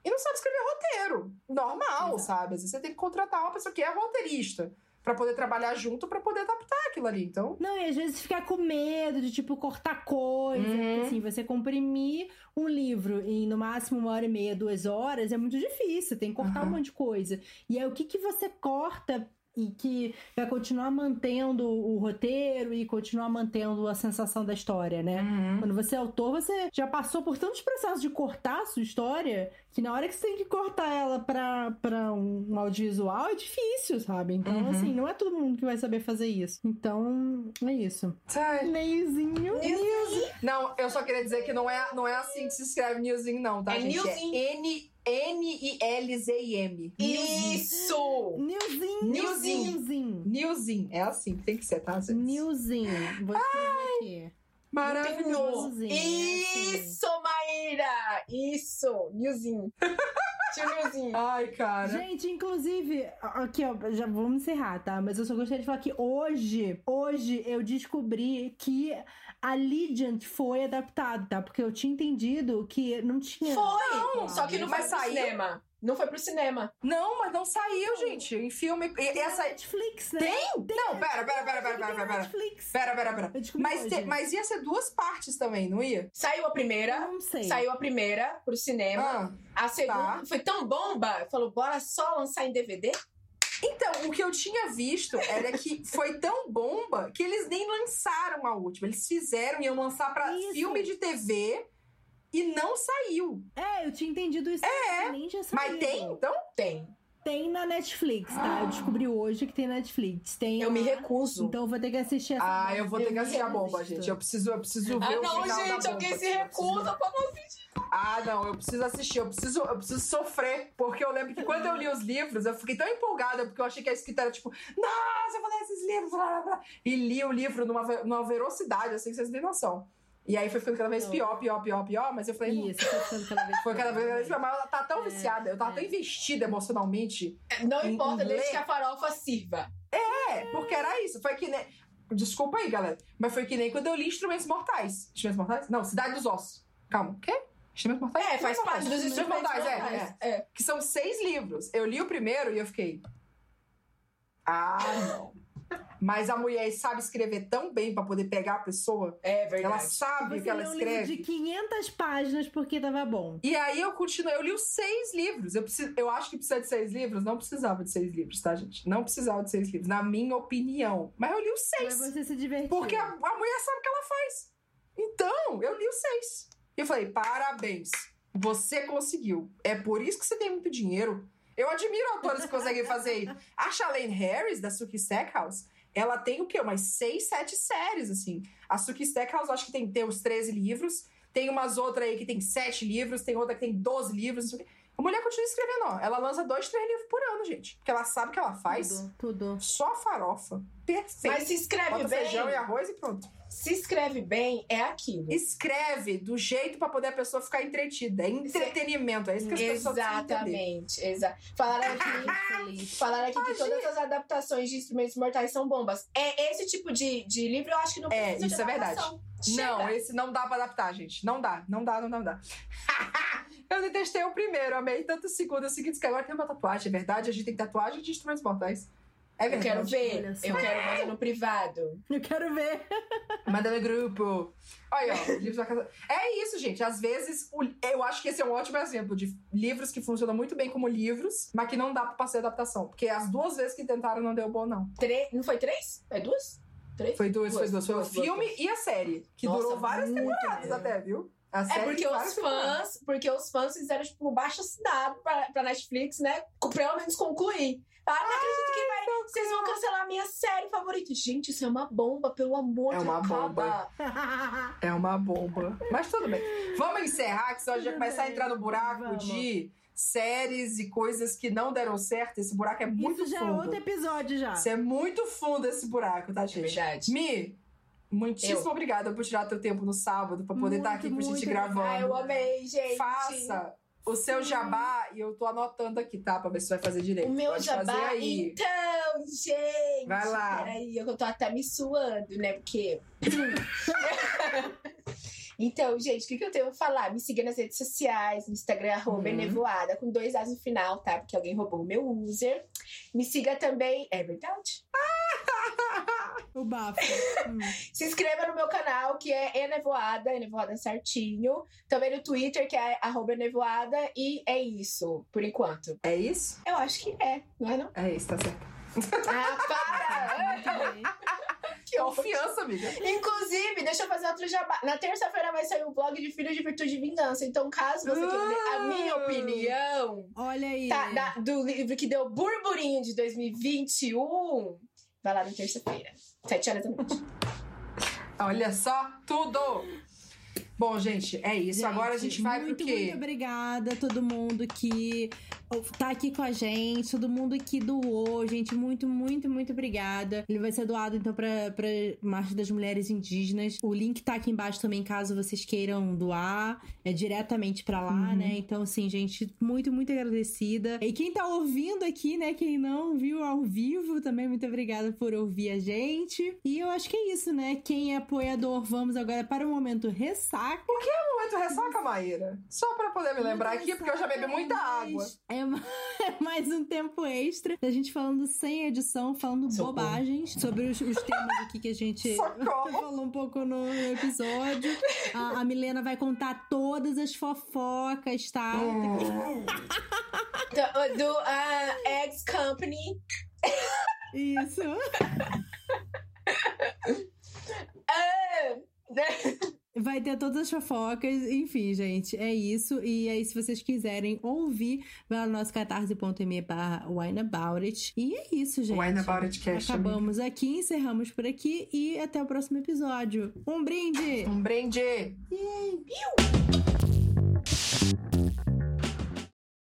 e não sabe escrever roteiro. Normal, Exato. sabe? Às vezes você tem que contratar uma pessoa que é roteirista pra poder trabalhar junto, pra poder adaptar aquilo ali. Então, Não, e às vezes ficar com medo de, tipo, cortar coisa. Uhum. Assim, você comprimir um livro em no máximo uma hora e meia, duas horas, é muito difícil. Tem que cortar Uhum. um monte de coisa. E aí, o que, que você corta e que vai continuar mantendo o roteiro e continuar mantendo a sensação da história, né? Quando você é autor, você já passou por tantos processos de cortar a sua história que na hora que você tem que cortar ela pra, pra um audiovisual é difícil, sabe? Então, Uhum. assim, não é todo mundo que vai saber fazer isso. Então, é isso. Ai. Neizinho. Não, eu só queria dizer que não é, não é assim que se escreve Newsin, não, tá, É gente? É N- N-I-L-Z-I-M. Isso! Newzinho. Newzinho. Newzinho. Newsin. É assim que tem que ser, tá? Newzinho. Vou escrever aqui. Maravilhoso. É assim. Isso, Maíra! Isso! Newzinho. Tio Newzinho. Ai, cara. Gente, inclusive, aqui, ó, já vamos encerrar, tá? Mas eu só gostaria de falar que hoje, hoje eu descobri que a Legend foi adaptada, tá? Porque eu tinha entendido que não tinha. Foi! Só que não pro saiu? cinema. Não foi pro cinema. Não, mas não saiu, gente. Em filme. e- Tem essa. Netflix, né? Tem? Não, pera, pera, pera, pera, Tem pera, pera. Netflix. Pera, pera, pera. Mas, te- mas ia ser duas partes também, não ia? Saiu a primeira. Eu não sei. Saiu a primeira pro cinema. Ah. A segunda Tá. foi tão bomba. Falou, bora só lançar em DVD? Então, o que eu tinha visto era que foi tão bomba que eles nem lançaram a última. Eles fizeram, iam lançar pra Isso. filme de TV e não saiu. É, eu tinha entendido isso. É, nem tinha Mas tem, então? Tem. Tem na Netflix, tá? Eu descobri hoje que tem na Netflix. Tem Eu me lá. recuso. Então eu vou ter que assistir essa. Ah, bomba. eu vou ter que assistir a bomba, gente. Eu preciso, eu preciso ver Ah, o não, final da gente, bomba. alguém se Eu preciso- recusa pra não assistir. Ah, não, eu preciso assistir, eu preciso, eu preciso sofrer. Porque eu lembro que quando eu li os livros, eu fiquei tão empolgada, porque eu achei que a escrita era tipo, nossa, eu vou ler esses livros, blá, blá, blá. E li o livro numa, numa velocidade, assim, que vocês não têm noção. E aí foi ficando cada vez Não. pior, pior, pior, pior, mas eu falei, não, Isso, foi ficando cada vez foi cada vez pior. Mas ela tá tão É, viciada, eu tava é. tão investida emocionalmente. Não Em- importa em desde que a farofa sirva. É, porque era isso. Foi que nem. Desculpa aí, galera. Mas foi que nem quando eu li Instrumentos Mortais. Instrumentos Mortais? Não, Cidade dos Ossos. Calma, o quê? Instrumentos Mortais? É, faz parte dos instrumentos Mortais, é, mortais. é. É. Que são seis livros. Eu li o primeiro e eu fiquei. Ah, não. Mas a mulher sabe escrever tão bem pra poder pegar a pessoa. É verdade. Ela sabe o que ela leu um livro escreve. de 500 páginas porque tava bom. E aí eu continuei, eu li os seis livros. Eu, preciso, eu acho que precisa de seis livros. Não precisava de seis livros, tá, gente? Não precisava de seis livros, na minha opinião. Mas eu li os Mas seis. você se divertiu. Porque a, a mulher sabe o que ela faz. Então, eu li os seis. E eu falei, parabéns. Você conseguiu. É por isso que você tem muito dinheiro. Eu admiro autores que conseguem fazer isso. A Charlene Harris, da Suki Stackhouse, ela tem o quê? Umas seis, sete séries, assim. A Suki Stackhouse, acho que tem, tem uns 13 livros. Tem umas outras aí que tem sete livros. Tem outra que tem 12 livros. Não sei o quê. A mulher continua escrevendo, ó. Ela lança dois, três livros por ano, gente. Porque ela sabe o que ela faz. Tudo, tudo. Só farofa. Perfeito. Mas se escreve Bota bem. feijão e arroz e pronto. Se escreve bem, é aquilo. Escreve do jeito pra poder a pessoa ficar entretida. É entretenimento. É isso que as pessoas. Exatamente. Exa falaram aqui, falaram aqui que todas as adaptações de Instrumentos Mortais são bombas. É esse tipo de, de livro, eu acho que não É, isso é verdade. Chega. Não, esse não dá pra adaptar, gente. Não dá, não dá, não dá, não dá. eu detestei o primeiro, amei tanto o segundo. O seguinte, que agora tem uma tatuagem, é verdade? A gente tem tatuagem de instrumentos mortais. É Eu quero ver. Eu quero mandar no privado. Eu quero ver. Manda no grupo. Olha, ó, livros da casa. É isso, gente. Às vezes, o- eu acho que esse é um ótimo exemplo de livros que funcionam muito bem como livros, mas que não dá pra fazer adaptação. Porque as duas vezes que tentaram não deu bom, não. Tre... Não foi três? É duas? Três? Foi duas, foi Duas, duas. Foi o duas, duas, filme duas. e a série, que Nossa, durou várias temporadas bem. até, viu? A É série porque tem várias os temporadas. fãs, porque os fãs fizeram, tipo, baixo assinado pra, pra Netflix, né? Pelo menos concluir. Ah, não acredito que vai. Vocês vão cancelar a minha série favorita. Gente, isso é uma bomba, pelo amor É de uma acaba. bomba. É uma bomba. Mas tudo bem. Vamos encerrar, que senão a gente vai começar a entrar no buraco Vamos. de séries e coisas que não deram certo. Esse buraco é muito Isso já é fundo. outro episódio já. Isso é muito fundo esse buraco, tá, É gente? verdade. Mi, muitíssimo Eu. obrigada por tirar teu tempo no sábado pra poder Muito, estar aqui com a gente gravando. Ah, eu amei, gente. Faça o seu jabá e eu tô anotando aqui, tá? Pra ver se vai fazer direito. O meu Pode jabá, então, gente. Vai lá. Peraí, eu tô até me suando, né? Porque. então, gente, o que, que eu tenho a falar? Me siga nas redes sociais, no Instagram, arroba Uhum. Enevoada, com dois As no final, tá? Porque alguém roubou o meu user. Me siga também. É verdade? O bafo. Hum. Se inscreva no meu canal, que é Enevoada, Enevoada certinho. Também no Twitter, que é arroba Enevoada. E é isso, por enquanto. É isso? Eu acho que é, não é não? É isso, tá certo. Ah, para! Muito bem. que. Confiança, amiga. Inclusive, deixa eu fazer outro jabá. Na terça-feira vai sair o vlog de Filhos de Virtude e Vingança. Então, caso você queira ver a minha Uh! opinião Olha aí. tá, da- do livro que deu burburinho de 2021, vai lá na terça-feira. Sete horas da noite. Olha só, tudo! Bom, gente, é isso. Agora a gente vai muito, pro quê? Muito obrigada a todo mundo que tá aqui com a gente, todo mundo que doou, gente. Muito, muito, muito obrigada. Ele vai ser doado, então, pra, pra Marcha das Mulheres Indígenas. O link tá aqui embaixo também, caso vocês queiram doar. É diretamente pra lá, Uhum. né? Então, assim, gente, muito, muito agradecida. E quem tá ouvindo aqui, né? Quem não viu ao vivo, também muito obrigada por ouvir a gente. E eu acho que é isso, né? Quem é apoiador, vamos agora para o momento ressaca. Momento ressaca, Maíra. Só pra poder me lembrar aqui, porque eu já bebi muita água. É é mais um tempo extra da gente falando sem edição, falando Socorro. bobagens sobre os, os temas aqui que a gente Socorro. falou um pouco no episódio. A, a Milena vai contar todas as fofocas, tá? Hum. Do, do ah, Eggs Company. Isso. Ah, né? Vai ter todas as fofocas, enfim, gente, é isso. E aí, se vocês quiserem ouvir, vai lá no nosso catarse.me barra wineaboutit. E é isso, gente. Wine About It Cast, Acabamos aqui, encerramos por aqui e até o próximo episódio. Um brinde! Um brinde! Piu!